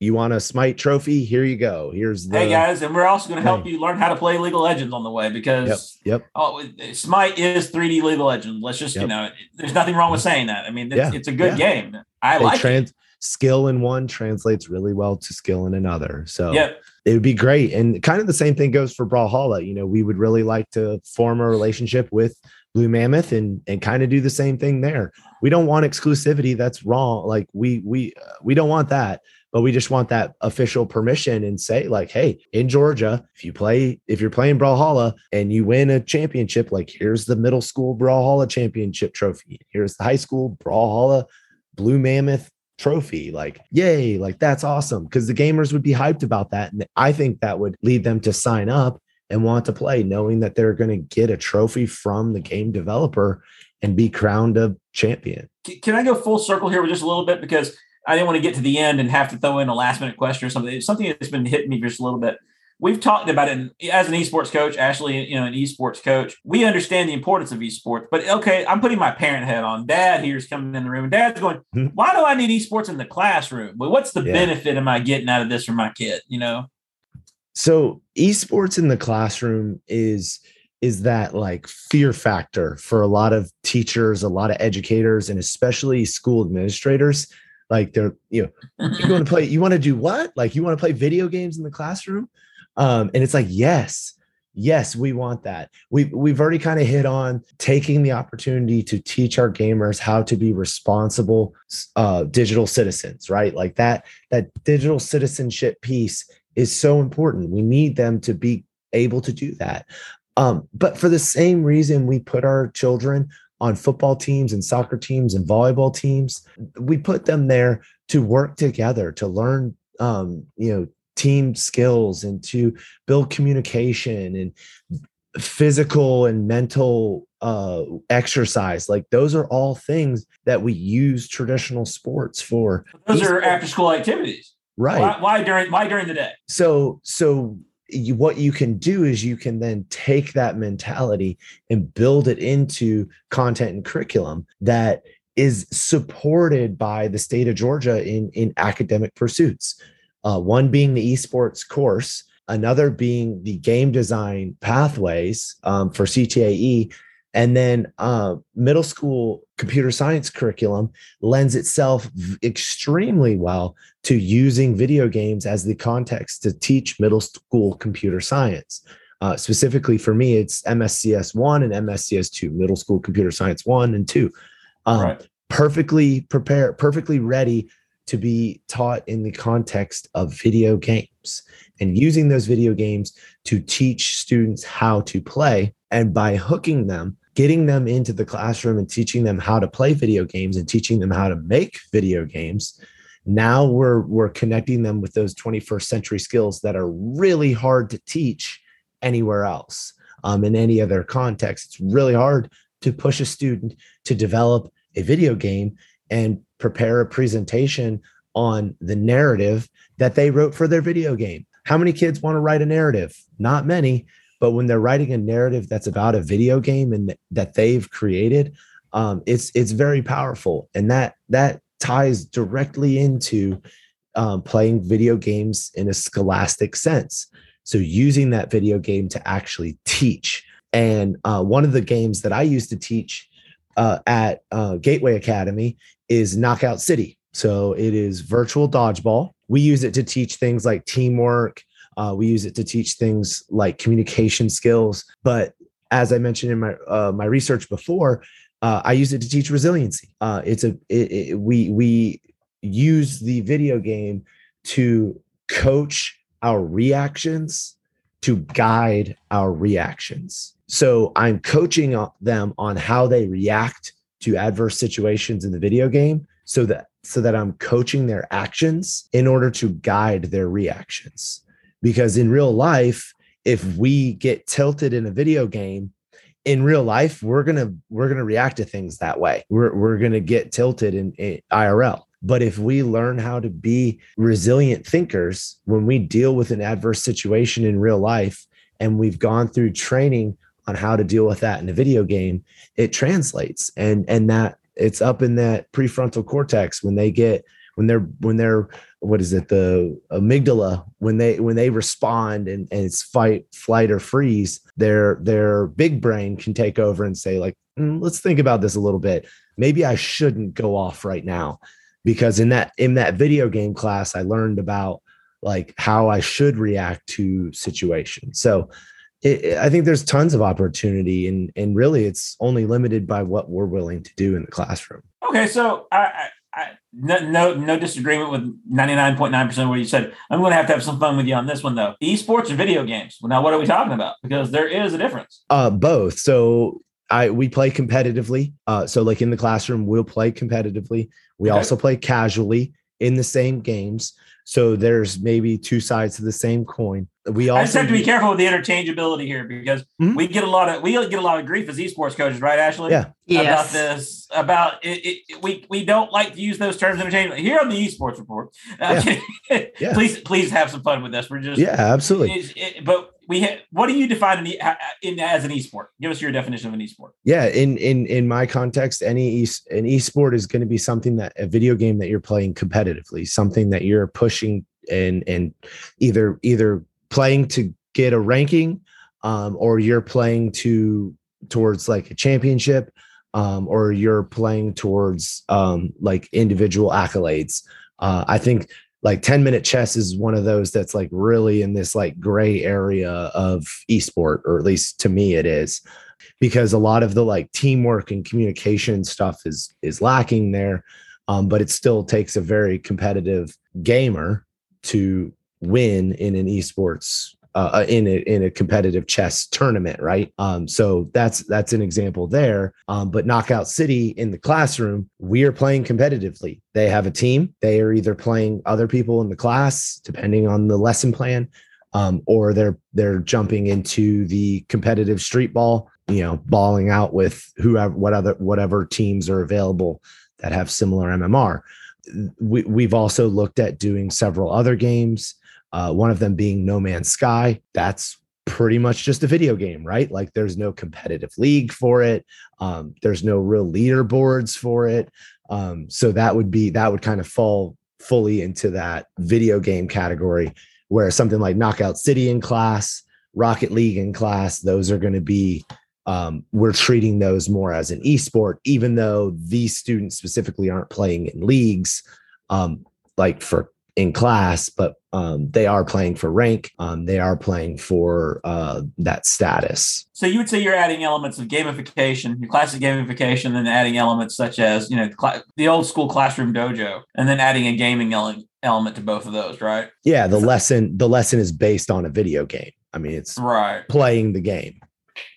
you want a Smite trophy? Here you go. Here's the. Hey guys, and we're also going to help you learn how to play League of Legends on the way because yep, yep. Oh, Smite is 3D League of Legends. Let's just yep. you know, there's nothing wrong with saying that. I mean, it's, yeah. it's a good yeah. game. I like trans- it skill in one translates really well to skill in another. So yep. it would be great. And kind of the same thing goes for Brawlhalla. You know, we would really like to form a relationship with Blue Mammoth and and kind of do the same thing there. We don't want exclusivity. That's wrong. Like we we uh, we don't want that. But we just want that official permission and say like, hey, in Georgia, if you play if you're playing Brawlhalla and you win a championship, like here's the middle school Brawlhalla championship trophy. Here's the high school Brawlhalla Blue Mammoth trophy. Like, yay, like that's awesome. Because the gamers would be hyped about that. And I think that would lead them to sign up and want to play, knowing that they're going to get a trophy from the game developer and be crowned a champion. Can I go full circle here with just a little bit? Because I didn't want to get to the end and have to throw in a last minute question or something. It's something that's been hitting me just a little bit we've talked about it as an esports coach, Ashley, you know, an esports coach. We understand the importance of esports, but okay, I'm putting my parent head on. Dad here's coming in the room, and Dad's going, mm-hmm. "Why do I need esports in the classroom? Well, what's the yeah. benefit am I getting out of this for my kid?" You know. So esports in the classroom is is that like fear factor for a lot of teachers, a lot of educators, and especially school administrators. Like they're, you know, you want to (laughs) play, you want to do what? Like you want to play video games in the classroom? Um, and it's like, yes, yes, we want that. We've we've already kind of hit on taking the opportunity to teach our gamers how to be responsible uh, digital citizens, right? Like that that digital citizenship piece is so important. We need them to be able to do that. Um, but for the same reason we put our children on football teams and soccer teams and volleyball teams, we put them there to work together, to learn um, you know, team skills and to build communication and physical and mental uh exercise. Like those are all things that we use traditional sports for. Those are after school activities. Right. Why, why, during why during the day? So so you, what you can do is you can then take that mentality and build it into content and curriculum that is supported by the state of Georgia in in academic pursuits uh, one being the esports course, another being the game design pathways um, for CTAE. And then uh, middle school computer science curriculum lends itself extremely well to using video games as the context to teach middle school computer science. Uh, specifically for me, it's MSCS 1 and MSCS 2, middle school computer science 1 and 2. Um, right. Perfectly prepared, perfectly ready to be taught in the context of video games and using those video games to teach students how to play. And by hooking them, getting them into the classroom and teaching them how to play video games and teaching them how to make video games, now we're we're connecting them with those 21st century skills that are really hard to teach anywhere else um, in any other context. It's really hard to push a student to develop a video game and prepare a presentation on the narrative that they wrote for their video game. How many kids want to write a narrative? Not many, but when they're writing a narrative that's about a video game and that they've created, um, it's it's very powerful, and that that ties directly into um, playing video games in a scholastic sense. So using that video game to actually teach. And uh, one of the games that I used to teach uh, at uh, Gateway Academy is Knockout City. So it is virtual dodgeball. We use it to teach things like teamwork. Uh, we use it to teach things like communication skills. But as I mentioned in my uh, my research before, uh, I use it to teach resiliency. Uh, it's a it, it, we we use the video game to coach our reactions to guide our reactions. So I'm coaching them on how they react to adverse situations in the video game so that so that I'm coaching their actions in order to guide their reactions. Because in real life, if we get tilted in a video game, in real life, we're gonna we're gonna react to things that way. We're we're gonna get tilted in, in IRL. But if we learn how to be resilient thinkers when we deal with an adverse situation in real life, and we've gone through training on how to deal with that in a video game, it translates. And and that it's up in that prefrontal cortex when they get when they're when they're what is it? The amygdala when they when they respond and, and it's fight flight or freeze their their big brain can take over and say like mm, let's think about this a little bit. Maybe i shouldn't go off right now. Because in that in that video game class i learned about like how i should react to situations. So it, I think there's tons of opportunity, and and really, it's only limited by what we're willing to do in the classroom. Okay, so I, I, no, no, no disagreement with 99.9% of what you said. I'm going to have to have some fun with you on this one, though. Esports or video games? Well, now, what are we talking about? Because there is a difference. Uh, both. So I we play competitively. Uh, so like in the classroom, we'll play competitively. We okay. also play casually in the same games. So there's maybe two sides to the same coin. We also I just have to be careful with the interchangeability here because mm-hmm. we get a lot of we get a lot of grief as esports coaches, right, Ashley? Yeah. Yes. About this, about it, it, we we don't like to use those terms interchangeably here on the esports report. Uh, yeah. (laughs) yeah. please please have some fun with this. We're just yeah, absolutely. It, but we ha- what do you define in, in, as an esport? Give us your definition of an esport. Yeah, in in in my context, any e- an esport is going to be something that a video game that you're playing competitively, something that you're pushing and and either either playing to get a ranking, um, or you're playing to towards like a championship, um, or you're playing towards um, like individual accolades. Uh, I think like 10 minute chess is one of those that's like really in this like gray area of esport or at least to me it is because a lot of the like teamwork and communication stuff is is lacking there um, but it still takes a very competitive gamer to win in an esports uh, uh, in a in a competitive chess tournament, right? Um, so that's that's an example there. Um, but Knockout City in the classroom, we are playing competitively. They have a team. They are either playing other people in the class, depending on the lesson plan, um, or they're they're jumping into the competitive street ball. You know, balling out with whoever, what other whatever teams are available that have similar MMR. We, we've also looked at doing several other games uh, one of them being No Man's Sky. That's pretty much just a video game, right? Like there's no competitive league for it. Um, there's no real leaderboards for it. Um, so that would be that would kind of fall fully into that video game category, where something like Knockout City in class, Rocket League in class, those are going to be um, we're treating those more as an esport, even though these students specifically aren't playing in leagues. Um, like for in class, but um, they are playing for rank. Um, they are playing for uh, that status. So you would say you're adding elements of gamification, your classic gamification, and adding elements such as you know cl- the old school classroom dojo, and then adding a gaming ele- element to both of those, right? Yeah, the lesson the lesson is based on a video game. I mean, it's Right. playing the game.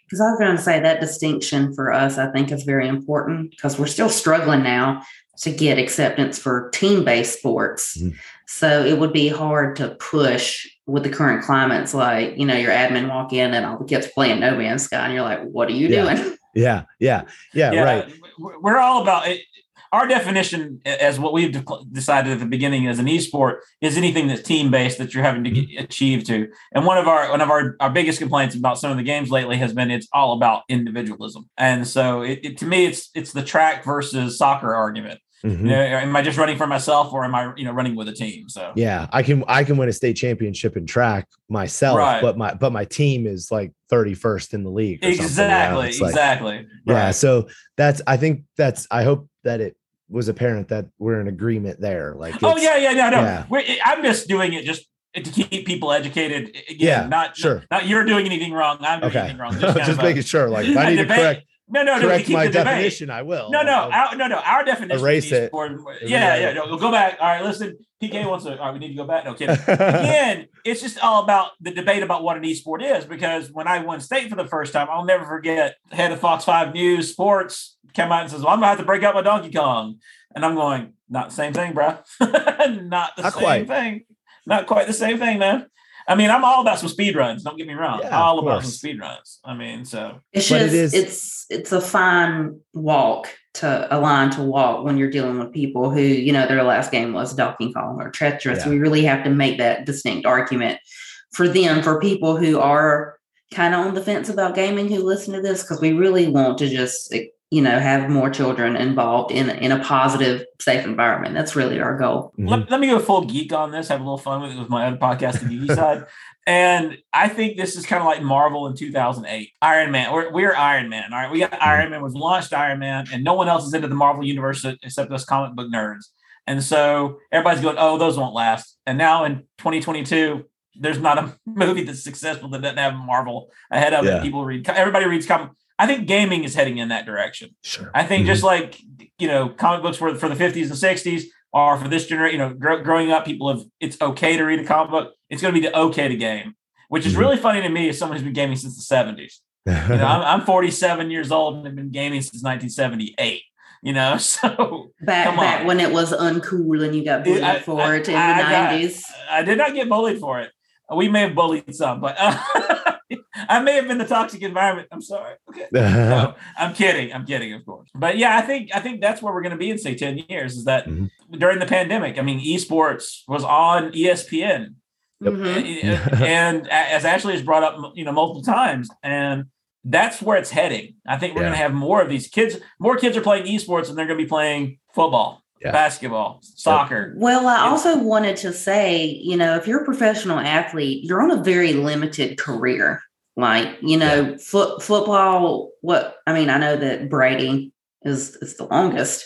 Because I was going to say that distinction for us, I think, is very important because we're still struggling now to get acceptance for team based sports. Mhm. So it would be hard to push with the current climates. Like, you know, your admin walk in and all the kids playing No Man's Sky, and you're like, what are you Yeah. doing? (laughs) Yeah, yeah, yeah, right. We're all about it. Our definition, as what we've de- decided at the beginning as an esport, is anything that's team based that you're having to mm-hmm. get, achieve to. And one of our one of our, our biggest complaints about some of the games lately has been it's all about individualism. And so, it, it, to me, it's it's the track versus soccer argument. Mhm. You know, am I just running for myself, or am I you know running with a team? So Yeah, I can I can win a state championship in track myself, Right. but my but my team is like 31st in the league. or something, you know? exactly, like- exactly. Yeah, Right. so that's I think that's I hope that it was apparent that we're in agreement there. Like, Oh yeah, yeah, no, no. yeah. We're, I'm just doing it just to keep people educated. Again, Yeah, not sure. Not you're doing anything wrong. I'm doing Okay, anything wrong. just, (laughs) a- making sure. Like, (laughs) I need to correct No, no, no. Correct keep my the debate. definition, I will. No, no, our, no, no. Our definition. Erase it. e-sport- Yeah, yeah. No, we'll go back. All right, listen. PK wants to. All right, we need to go back. No kidding. (laughs) Again, it's just all about the debate about what an esport is. Because when I won state for the first time, I'll never forget. Head of Fox Five News Sports came out and says, "Well, I'm gonna have to break out my Donkey Kong," and I'm going, "Not the same thing, bro. (laughs) Not the Not same quite. thing. Not quite the same thing, man." I mean, I'm all about some speed runs. Don't get me wrong. Yeah, all about course. some speed runs. I mean, so It's just is- it's it's a fine walk to a line to walk when you're dealing with people who you know their last game was Donkey Kong or Tetris. Yeah. We really have to make that distinct argument for them for people who are kind of on the fence about gaming who listen to this because we really want to just you know have more children involved in in a positive safe environment. That's really our goal. Mhm. let, let me go full geek on this, have a little fun with it with my other podcast, the geeky side. And I think this is kind of like Marvel in 2008. Iron Man, we're, we're Iron Man. All right. We got Iron Man, was launched Iron Man, and no one else is into the Marvel universe except us comic book nerds. And so everybody's going, oh, those won't last. And now in 2022, there's not a (laughs) movie that's successful that doesn't have Marvel ahead of Yeah. it. People read, everybody reads comic. I think gaming is heading in that direction. Sure. I think Mhm. just like you know, comic books were for the 50s and 60s, are for this generation, you know, gr- growing up, people have it's okay to read a comic book. It's going to be the okay to game, which is Mhm. really funny to me as someone who's been gaming since the 70s. You know, (laughs) I'm, I'm 47 years old and have been gaming since 1978. You know, (laughs) so Back Come back on. when it was uncool and you got bullied I- for I- it in I the got- nineties. I did not get bullied for it. We may have bullied some, but uh, (laughs) I may have been the toxic environment. I'm sorry. Okay. (laughs) no, I'm kidding. I'm kidding, of course. But yeah, I think I think that's where we're going to be in say 10 years. Is that Mhm. during the pandemic? I mean, esports was on ESPN, Yep. Mhm. and as Ashley has brought up, you know, multiple times, and that's where it's heading. I think we're Yeah. going to have more of these kids. More kids are playing esports, and they're going to be playing football, Yeah. basketball, soccer. Well, I Yeah. also wanted to say, you know, if you're a professional athlete, you're on a very limited career. Like, you know, foot football, what I mean, I know that Brady is is the longest,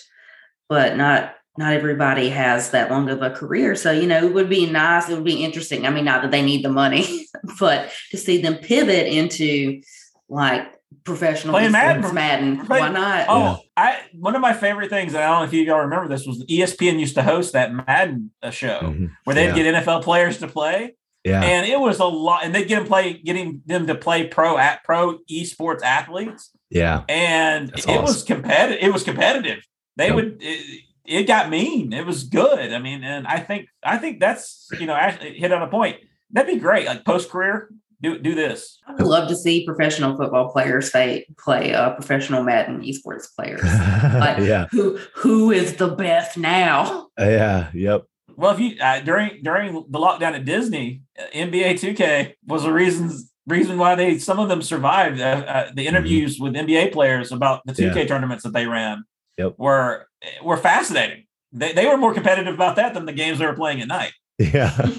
but not not everybody has that long of a career. So, you know, it would be nice, it would be interesting. I mean, not that they need the money, (laughs) but to see them pivot into like professional Playing Madden. esports, Madden. Play- Why not? Oh, Yeah. I one of my favorite things, and I don't know if you all remember this, was ESPN used to host that Madden uh, show Mhm. where they'd Yeah. get NFL players to play. Yeah. and it was a lot and they get them play getting them to play pro at pro esports athletes Yeah. and That's it was competitive it was competitive they Yep. would it, it got mean it was good i mean and i think i think that's you know actually hit on a point that'd be great like post career do do this I would love to see professional football players play, play uh, professional Madden esports players. (laughs) Like, yeah. Who who is the best now? Yeah. Yep. Well if you uh, during during the lockdown at disney uh, nba 2k was the reasons reason why they some of them survived uh, uh, the interviews with nba players about the 2k tournaments that they ran Yep. were were fascinating they, they were more competitive about that than the games they were playing at night (laughs) Yeah.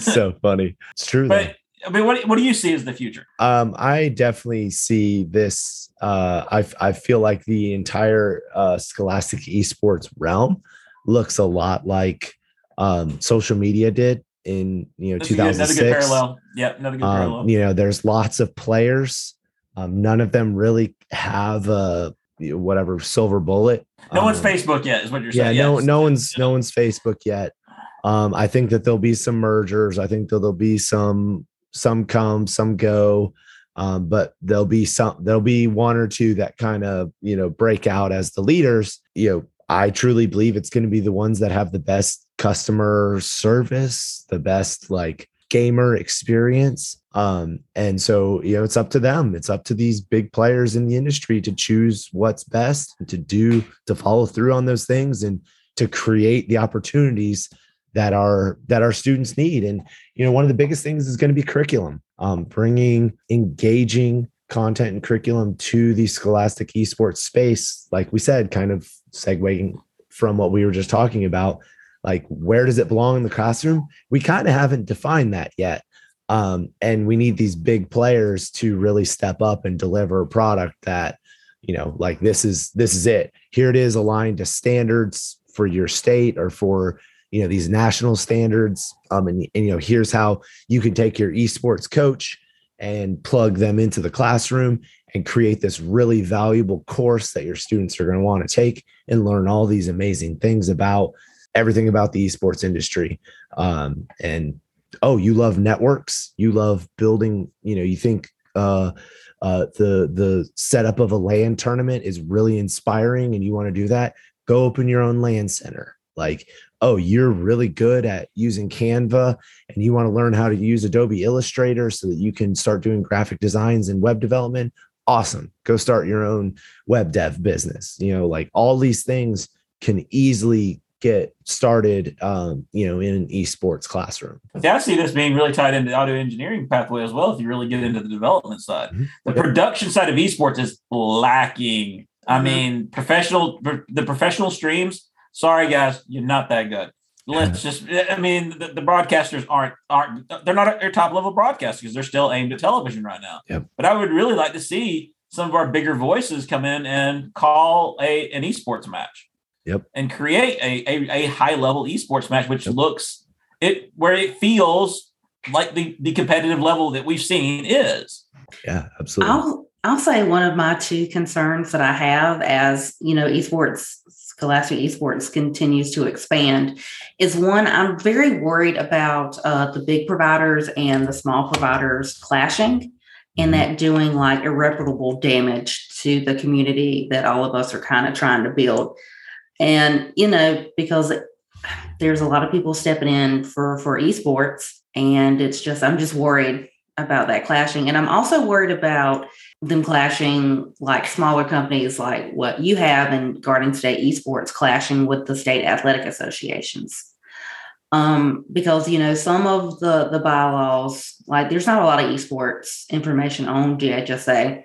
so (laughs) funny. It's true. but i mean what, what do you see as the future Um, I definitely see this. Uh, I I feel like the entire uh, Scholastic esports realm looks a lot like um, social media did in you know That's a good, another 2006 good parallel. Yep, another good parallel. um, you know there's lots of players um, none of them really have a whatever silver bullet no one's Um, Facebook yet, is what you're saying. yeah no Yes. no one's no one's facebook yet um i think that there'll be some mergers i think that there'll be some some come some go um but there'll be some there'll be one or two that kind of you know break out as the leaders you know i truly believe it's going to be the ones that have the best customer service the best like gamer experience. Um and so you know it's up to them. It's up to these big players in the industry to choose what's best to do to follow through on those things and to create the opportunities that our that our students need. And you know one of the biggest things is going to be curriculum um bringing engaging content and curriculum to the scholastic esports space. Like we said kind of segueing from what we were just talking about like where does it belong in the classroom? We kind of haven't defined that yet um, and we need these big players to really step up and deliver a product that you know like this is this is it. Here it is aligned to standards for your state or for you know these national standards um and, and you know here's how you can take your esports coach and plug them into the classroom and create this really valuable course that your students are going to want to take and learn all these amazing things about everything about the esports industry. Um and oh you love networks. You love building you know you think uh uh the the setup of a LAN tournament is really inspiring and you want to do that? Go open your own LAN center. Like oh you're really good at using canva and you want to learn how to use adobe illustrator so that you can start doing graphic designs and web development awesome go start your own web dev business you know like all these things can easily get started um you know in an esports classroom Yeah, I see this being really tied into the audio engineering pathway as well. If you really get into the development side, Mhm. the production side of esports is lacking. I Mhm. mean, professional the professional streams. Sorry, guys, you're not that good. (laughs) Let's just. I mean, the, the broadcasters aren't aren't they're not at their top level broadcast because they're still aimed at television right now. Yep. But I would really like to see some of our bigger voices come in and call a an esports match. Yep. And create a a, a high level esports match, which Yep. looks it where it feels like the the competitive level that we've seen is. yeah absolutely I'll I'll say one of my two concerns that I have as you know esports scholastic esports continues to expand is one I'm very worried about uh, the big providers and the small providers clashing and that doing like irreparable damage to the community that all of us are kind of trying to build. And you know because there's a lot of people stepping in for for esports and it's just i'm just worried about that clashing. And i'm also worried about them clashing like smaller companies like what you have in garden state esports clashing with the state athletic associations um, because you know some of the the bylaws like there's not a lot of esports information on GHSA,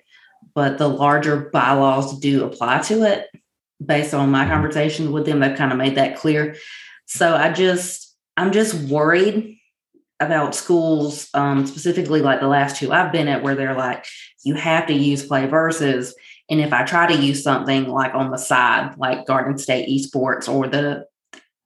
but the larger bylaws do apply to it. Based on my conversations with them, they've kind of made that clear. So I just I'm just worried about schools, um, specifically like the last two I've been at, where they're like, you have to use PlayVS. And if I try to use something like on the side, like Garden State Esports or the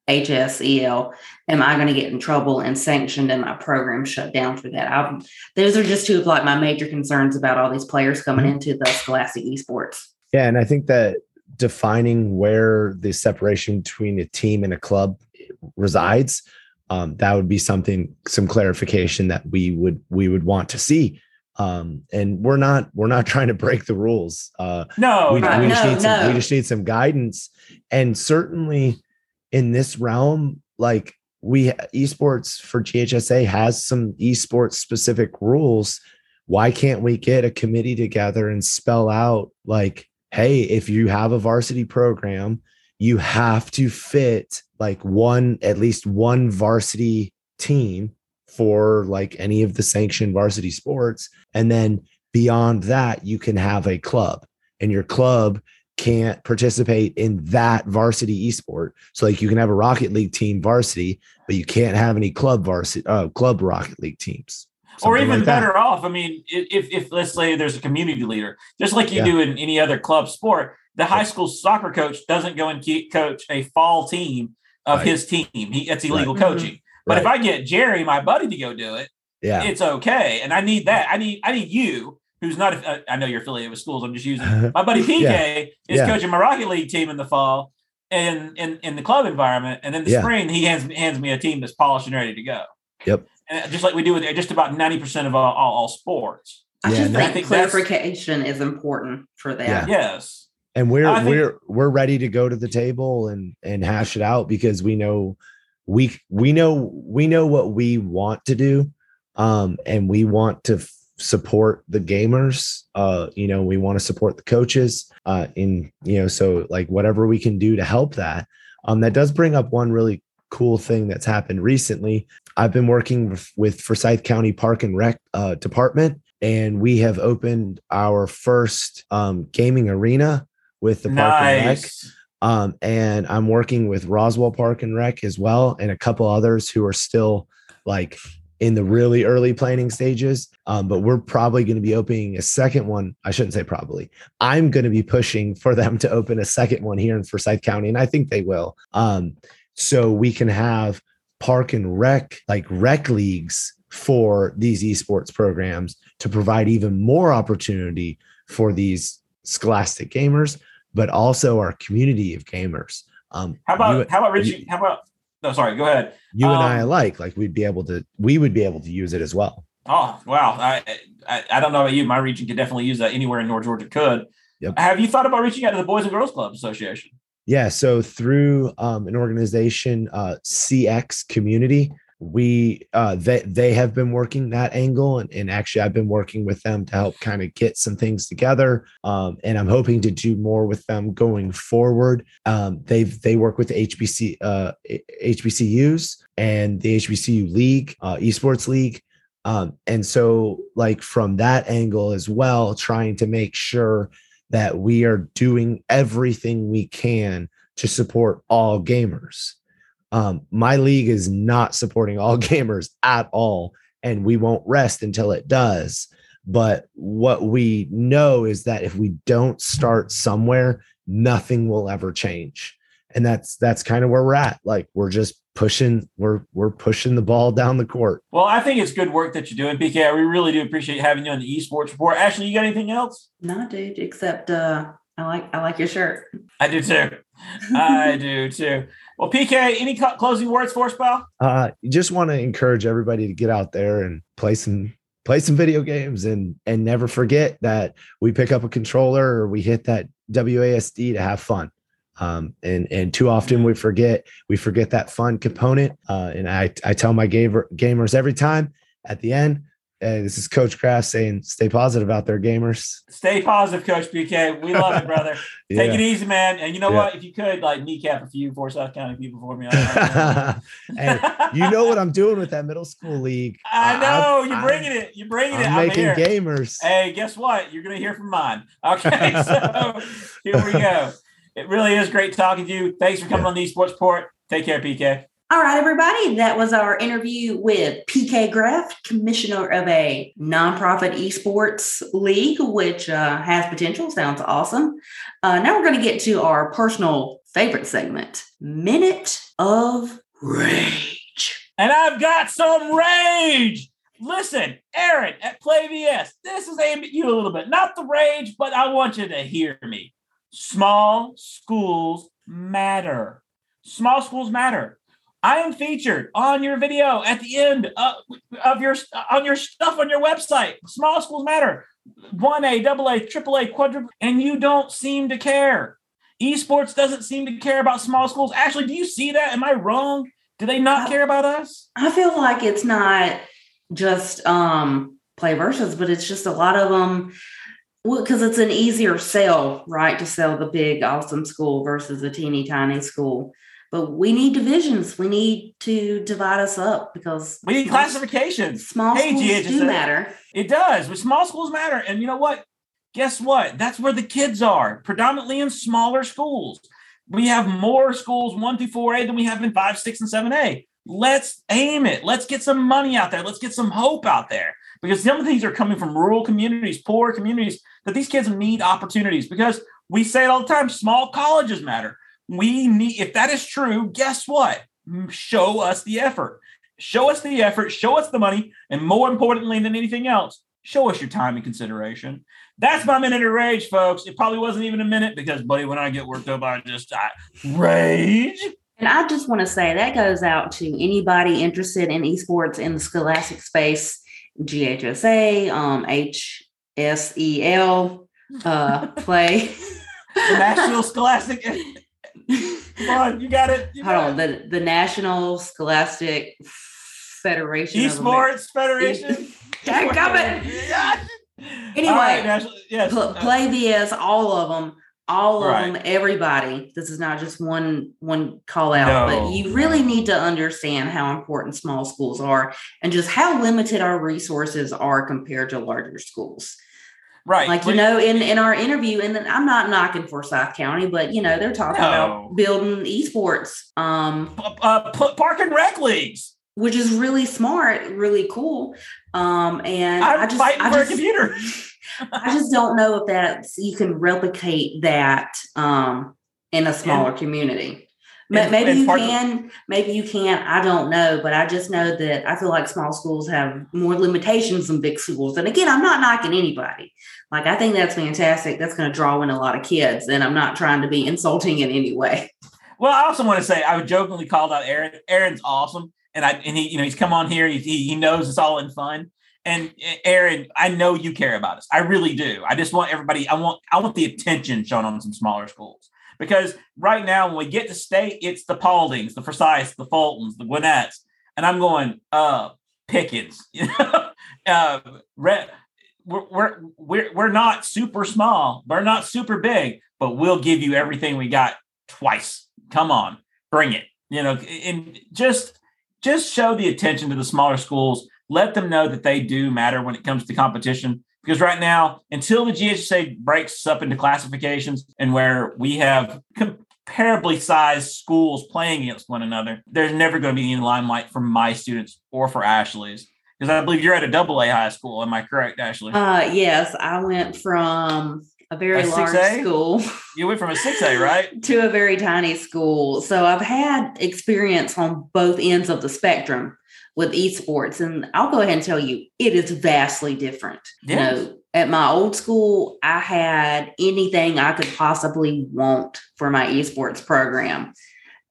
HSEL, am I going to get in trouble and sanctioned and my program shut down for that? i those are just two of like my major concerns about all these players coming Mhm. into the Scholastic Esports. Yeah, and I think that defining where the separation between a team and a club resides, um, that would be something, some clarification that we would we would want to see. Um, and we're not we're not (laughs) trying to break the rules. Uh, No, we, right. we just No, need some we just need some guidance, and certainly in this realm, like we esports for GHSA has some esports specific rules. Why can't we get a committee together and spell out like, hey, if you have a varsity program, you have to fit like one at least one varsity team for like any of the sanctioned varsity sports and then beyond that you can have a club and your club can't participate in that varsity esport so like you can have a rocket league team varsity but you can't have any club varsity uh, club rocket league teams or even like that. better off. I mean, if, if let's say there's a community leader, just like you Yeah. do in any other club sport, the high school soccer coach doesn't go and keep, coach a fall team of Right. his team. He it's illegal Right. coaching. But if I get Jerry, my buddy, to go do it, yeah. it's okay. And I need that. I need I need you, who's not. Uh, I know you're affiliated with schools. I'm just using (laughs) my buddy PK is Yeah. coaching my Rocket League team in the fall, and in in the club environment, and in the Yeah. spring he hands hands me a team that's polished and ready to go. Yep. And just like we do with just about ninety percent of all, all, all sports. I Yeah, just and I think, think clarification is important for that. Yeah. Yes. and we're think- we're we're ready to go to the table and and hash it out because we know we we know we know what we want to do um and we want to f- support the gamers uh you know we want to support the coaches uh in you know so like whatever we can do to help that. Um that does bring up one really cool thing that's happened recently. I've been working with, with forsyth county park and rec uh, department and we have opened our first um, gaming arena with the park and rec. Nice. Um, and I'm working with Roswell Park and Rec as well, and a couple others who are still like in the really early planning stages. Um, but we're probably going to be opening a second one. I shouldn't say probably. I'm going to be pushing for them to open a second one here in Forsyth County, and I think they will. Um, so we can have park and rec, like rec leagues for these esports programs to provide even more opportunity for these scholastic gamers but also our community of gamers. Um, How about you, how about Richie? How about no? Sorry, go ahead. you and I um, alike? Like we'd be able to, we would be able to use it as well. Oh wow! I, I I don't know about you. My region could definitely use that. Anywhere in North Georgia could. Yep. Have you thought about reaching out to the Boys and Girls Club Association? Yeah. So through um, an organization, uh, CX Community, we uh, they they have been working that angle, and, and actually I've been working with them to help kind of get some things together. Um, and I'm hoping to do more with them going forward. Um, they've they work with HBC uh, HBCUs and the HBCU League, uh, Esports League. Um, and so, like from that angle as well, trying to make sure that we are doing everything we can to support all gamers. Um, my league is not supporting all (laughs) gamers at all, and we won't rest until it does. But what we know is that if we don't start somewhere, nothing will ever change. And that's that's kind of where we're at. Like we're just pushing, we're we're pushing the ball down the court. Well, I think it's good work that you're doing, PK. We really do appreciate having you on the esports report. Ashley, you got anything else? No, dude, except uh I like I like your shirt. I do too. I do too. (laughs) Well, PK, any co- closing words for us, pal? uh just want to encourage everybody to get out there and play some play some video games and and never forget that we pick up a controller or we hit that WASD to have fun um and and too often we forget we forget that fun component uh and i i tell my gamer gamers every time at the end uh, this is coach Graff saying stay positive out there gamers Stay positive, Coach PK. We love it, brother. (laughs) Take it easy, man. And you know Yeah. what? If you could, like, kneecap a few Forsyth County people for me. I (laughs) and you know what i'm doing with that middle school league (laughs) I know I'm- you're bringing it. You're bringing it. i'm I'm making here. gamers Hey, guess what? You're going to hear from mine. Okay, so here we go. It really is great talking to you. Thanks for coming Yeah. on the Esports Report. Take care, PK. All right, everybody. That was our interview with PK Graff, commissioner of a nonprofit esports league, which uh, has potential. Sounds awesome. Uh, now we're going to get to our personal favorite segment Minute of Rage. And I've got some rage. Listen, Aaron at PlayVS, this is aimed at you a little bit. Not the rage, but I want you to hear me. Small schools matter. Small schools matter. I am featured on your video at the end of, of your on your stuff on your website. Small schools matter. One A, double A, triple A, quadruple, and you don't seem to care. Esports doesn't seem to care about small schools. Actually, do you see that? Am I wrong? Do they not care about us? I feel like it's not just um, PlayVS, but it's just a lot of them. Well, because it's an easier sell, right? To sell the big, awesome school versus a teeny tiny school. But we need divisions. We need to divide us up because We need classifications. small Hey, schools do matter. It does. But small schools matter. And you know what? Guess what? That's where the kids are, predominantly in smaller schools. We have more schools one through four A than we have in five, six, and seven A. Let's aim it. Let's get some money out there. Let's get some hope out there. Because some of these are coming from rural communities, poor communities, that these kids need opportunities. Because we say it all the time, small colleges matter. We need, if that is true, guess what? Show us the effort. Show us the effort, show us the money, and more importantly than anything else, show us your time and consideration. That's my minute of rage, folks. It probably wasn't even a minute because, buddy, when I get worked up, I just I rage. And I just want to say that goes out to anybody interested in esports in the scholastic space, GHSA, um, HSEL, uh, (laughs) play. the National Scholastic. (laughs) Come on, you got it. You Hold on, it. the, the National Scholastic Federation. Esports Federation. Dadgummit. (laughs) Yeah. Anyway, All right, National, yes. Pl- PlayVS, all of them, all of Right. them, everybody. This is not just one one call out, No. but you really need to understand how important small schools are and just how limited our resources are compared to larger schools. Right. Like you know, in in our interview, and I'm not knocking Forsyth County, but you know they're talking No. about building esports, um, uh, park and rec leagues. which is really smart, really cool. Um, and I'm I just, fighting I for just, a computer. (laughs) I just don't know if that's you can replicate that um, in a smaller community. And- Maybe and you part of- can, maybe you can't. I don't know, but I just know that I feel like small schools have more limitations than big schools. And again, I'm not knocking anybody. Like I think that's fantastic. That's going to draw in a lot of kids, and I'm not trying to be insulting in any way. Well, I also want to say I jokingly called out Aaron. Aaron's awesome, and I and he you know he's come on here. He he, knows it's all in fun. And Aaron, I know you care about us. I really do. I just want everybody. I want I want the attention shown on some smaller schools because right now when we get to state, it's the Pauldings, the Forsyths, the Fultons, the Gwinnett's, and I'm going uh Pickens. You (laughs) know, uh, Re- we're, we're we're we're not super small. We're not super big, but we'll give you everything we got twice. Come on, bring it. You know, and just just show the attention to the smaller schools. Let them know that they do matter when it comes to competition. Because right now, until the GHSA breaks up into classifications and where we have comparably sized schools playing against one another, there's never going to be any limelight for my students or for Ashley's. Because I believe you're at a double A high school. Am I correct, Ashley? Uh, yes, I went from a very A large 6A? school (laughs) you went from a 6A, right? to a very tiny school. So I've had experience on both ends of the spectrum with esports. And I'll go ahead and tell you, it is vastly different. Yes. You know, at my old school, I had anything I could possibly want for my esports program.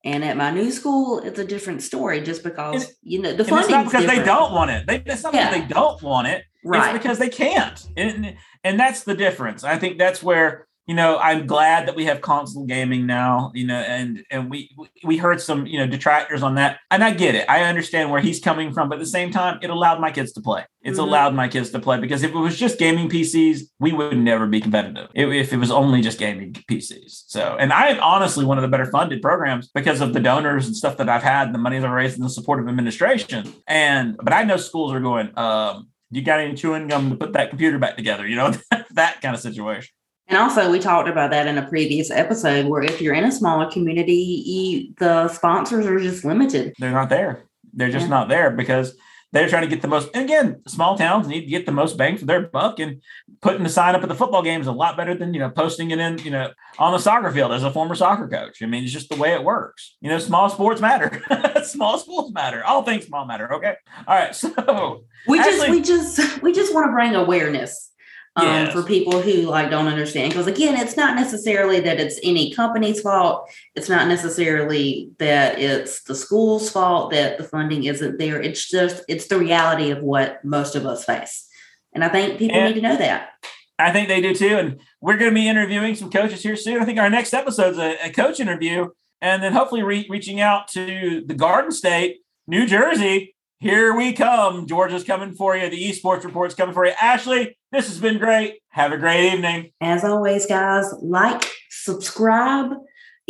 And at my new school, it's a different story just because, you know, the funding not because they don't want it. They, it's not Yeah. because they don't want it. Right. It's because they can't. And, and that's the difference. I think that's where, you know, I'm glad that we have console gaming now, you know, and and we we heard some, you know, detractors on that. And I get it. I understand where he's coming from, but at the same time, it allowed my kids to play. It's Mhm. allowed my kids to play because if it was just gaming PCs, we would never be competitive. If, if it was only just gaming PCs. So, and I am honestly one of the better funded programs because of the donors and stuff that I've had, the money that I've raised, and the support of administration. And but I know schools are going, um, you got any chewing gum to put that computer back together? You know, (laughs) that kind of situation. And also, we talked about that in a previous episode where if you're in a smaller community, the sponsors are just limited. They're not there. They're just Yeah. not there because they're trying to get the most. And again, small towns need to get the most bang for their buck, and putting the sign up at the football game is a lot better than you know posting it in you know on the soccer field as a former soccer coach. I mean, it's just the way it works. You know, small sports matter. (laughs) small sports matter. All things small matter. Okay. All right. (laughs) So We just, we just, we just want to bring awareness um, Yes. for people who like don't understand. Because again, it's not necessarily that it's any company's fault. It's not necessarily that it's the school's fault that the funding isn't there. It's just, it's the reality of what most of us face. And I think people And- need to know that. I think they do too. And we're going to be interviewing some coaches here soon. I think our next episode is a, a coach interview, and then hopefully re- reaching out to the Garden State, New Jersey. Here we come. Georgia's coming for you. The esports report's coming for you. Ashley, this has been great. Have a great evening. As always, guys, like, subscribe,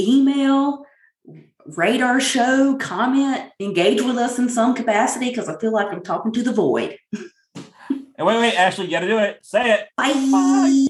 email, rate our show, comment, engage with us in some capacity because I feel like I'm talking to the void. And wait, wait, Ashley, you got to do it. Say it. Bye. Bye.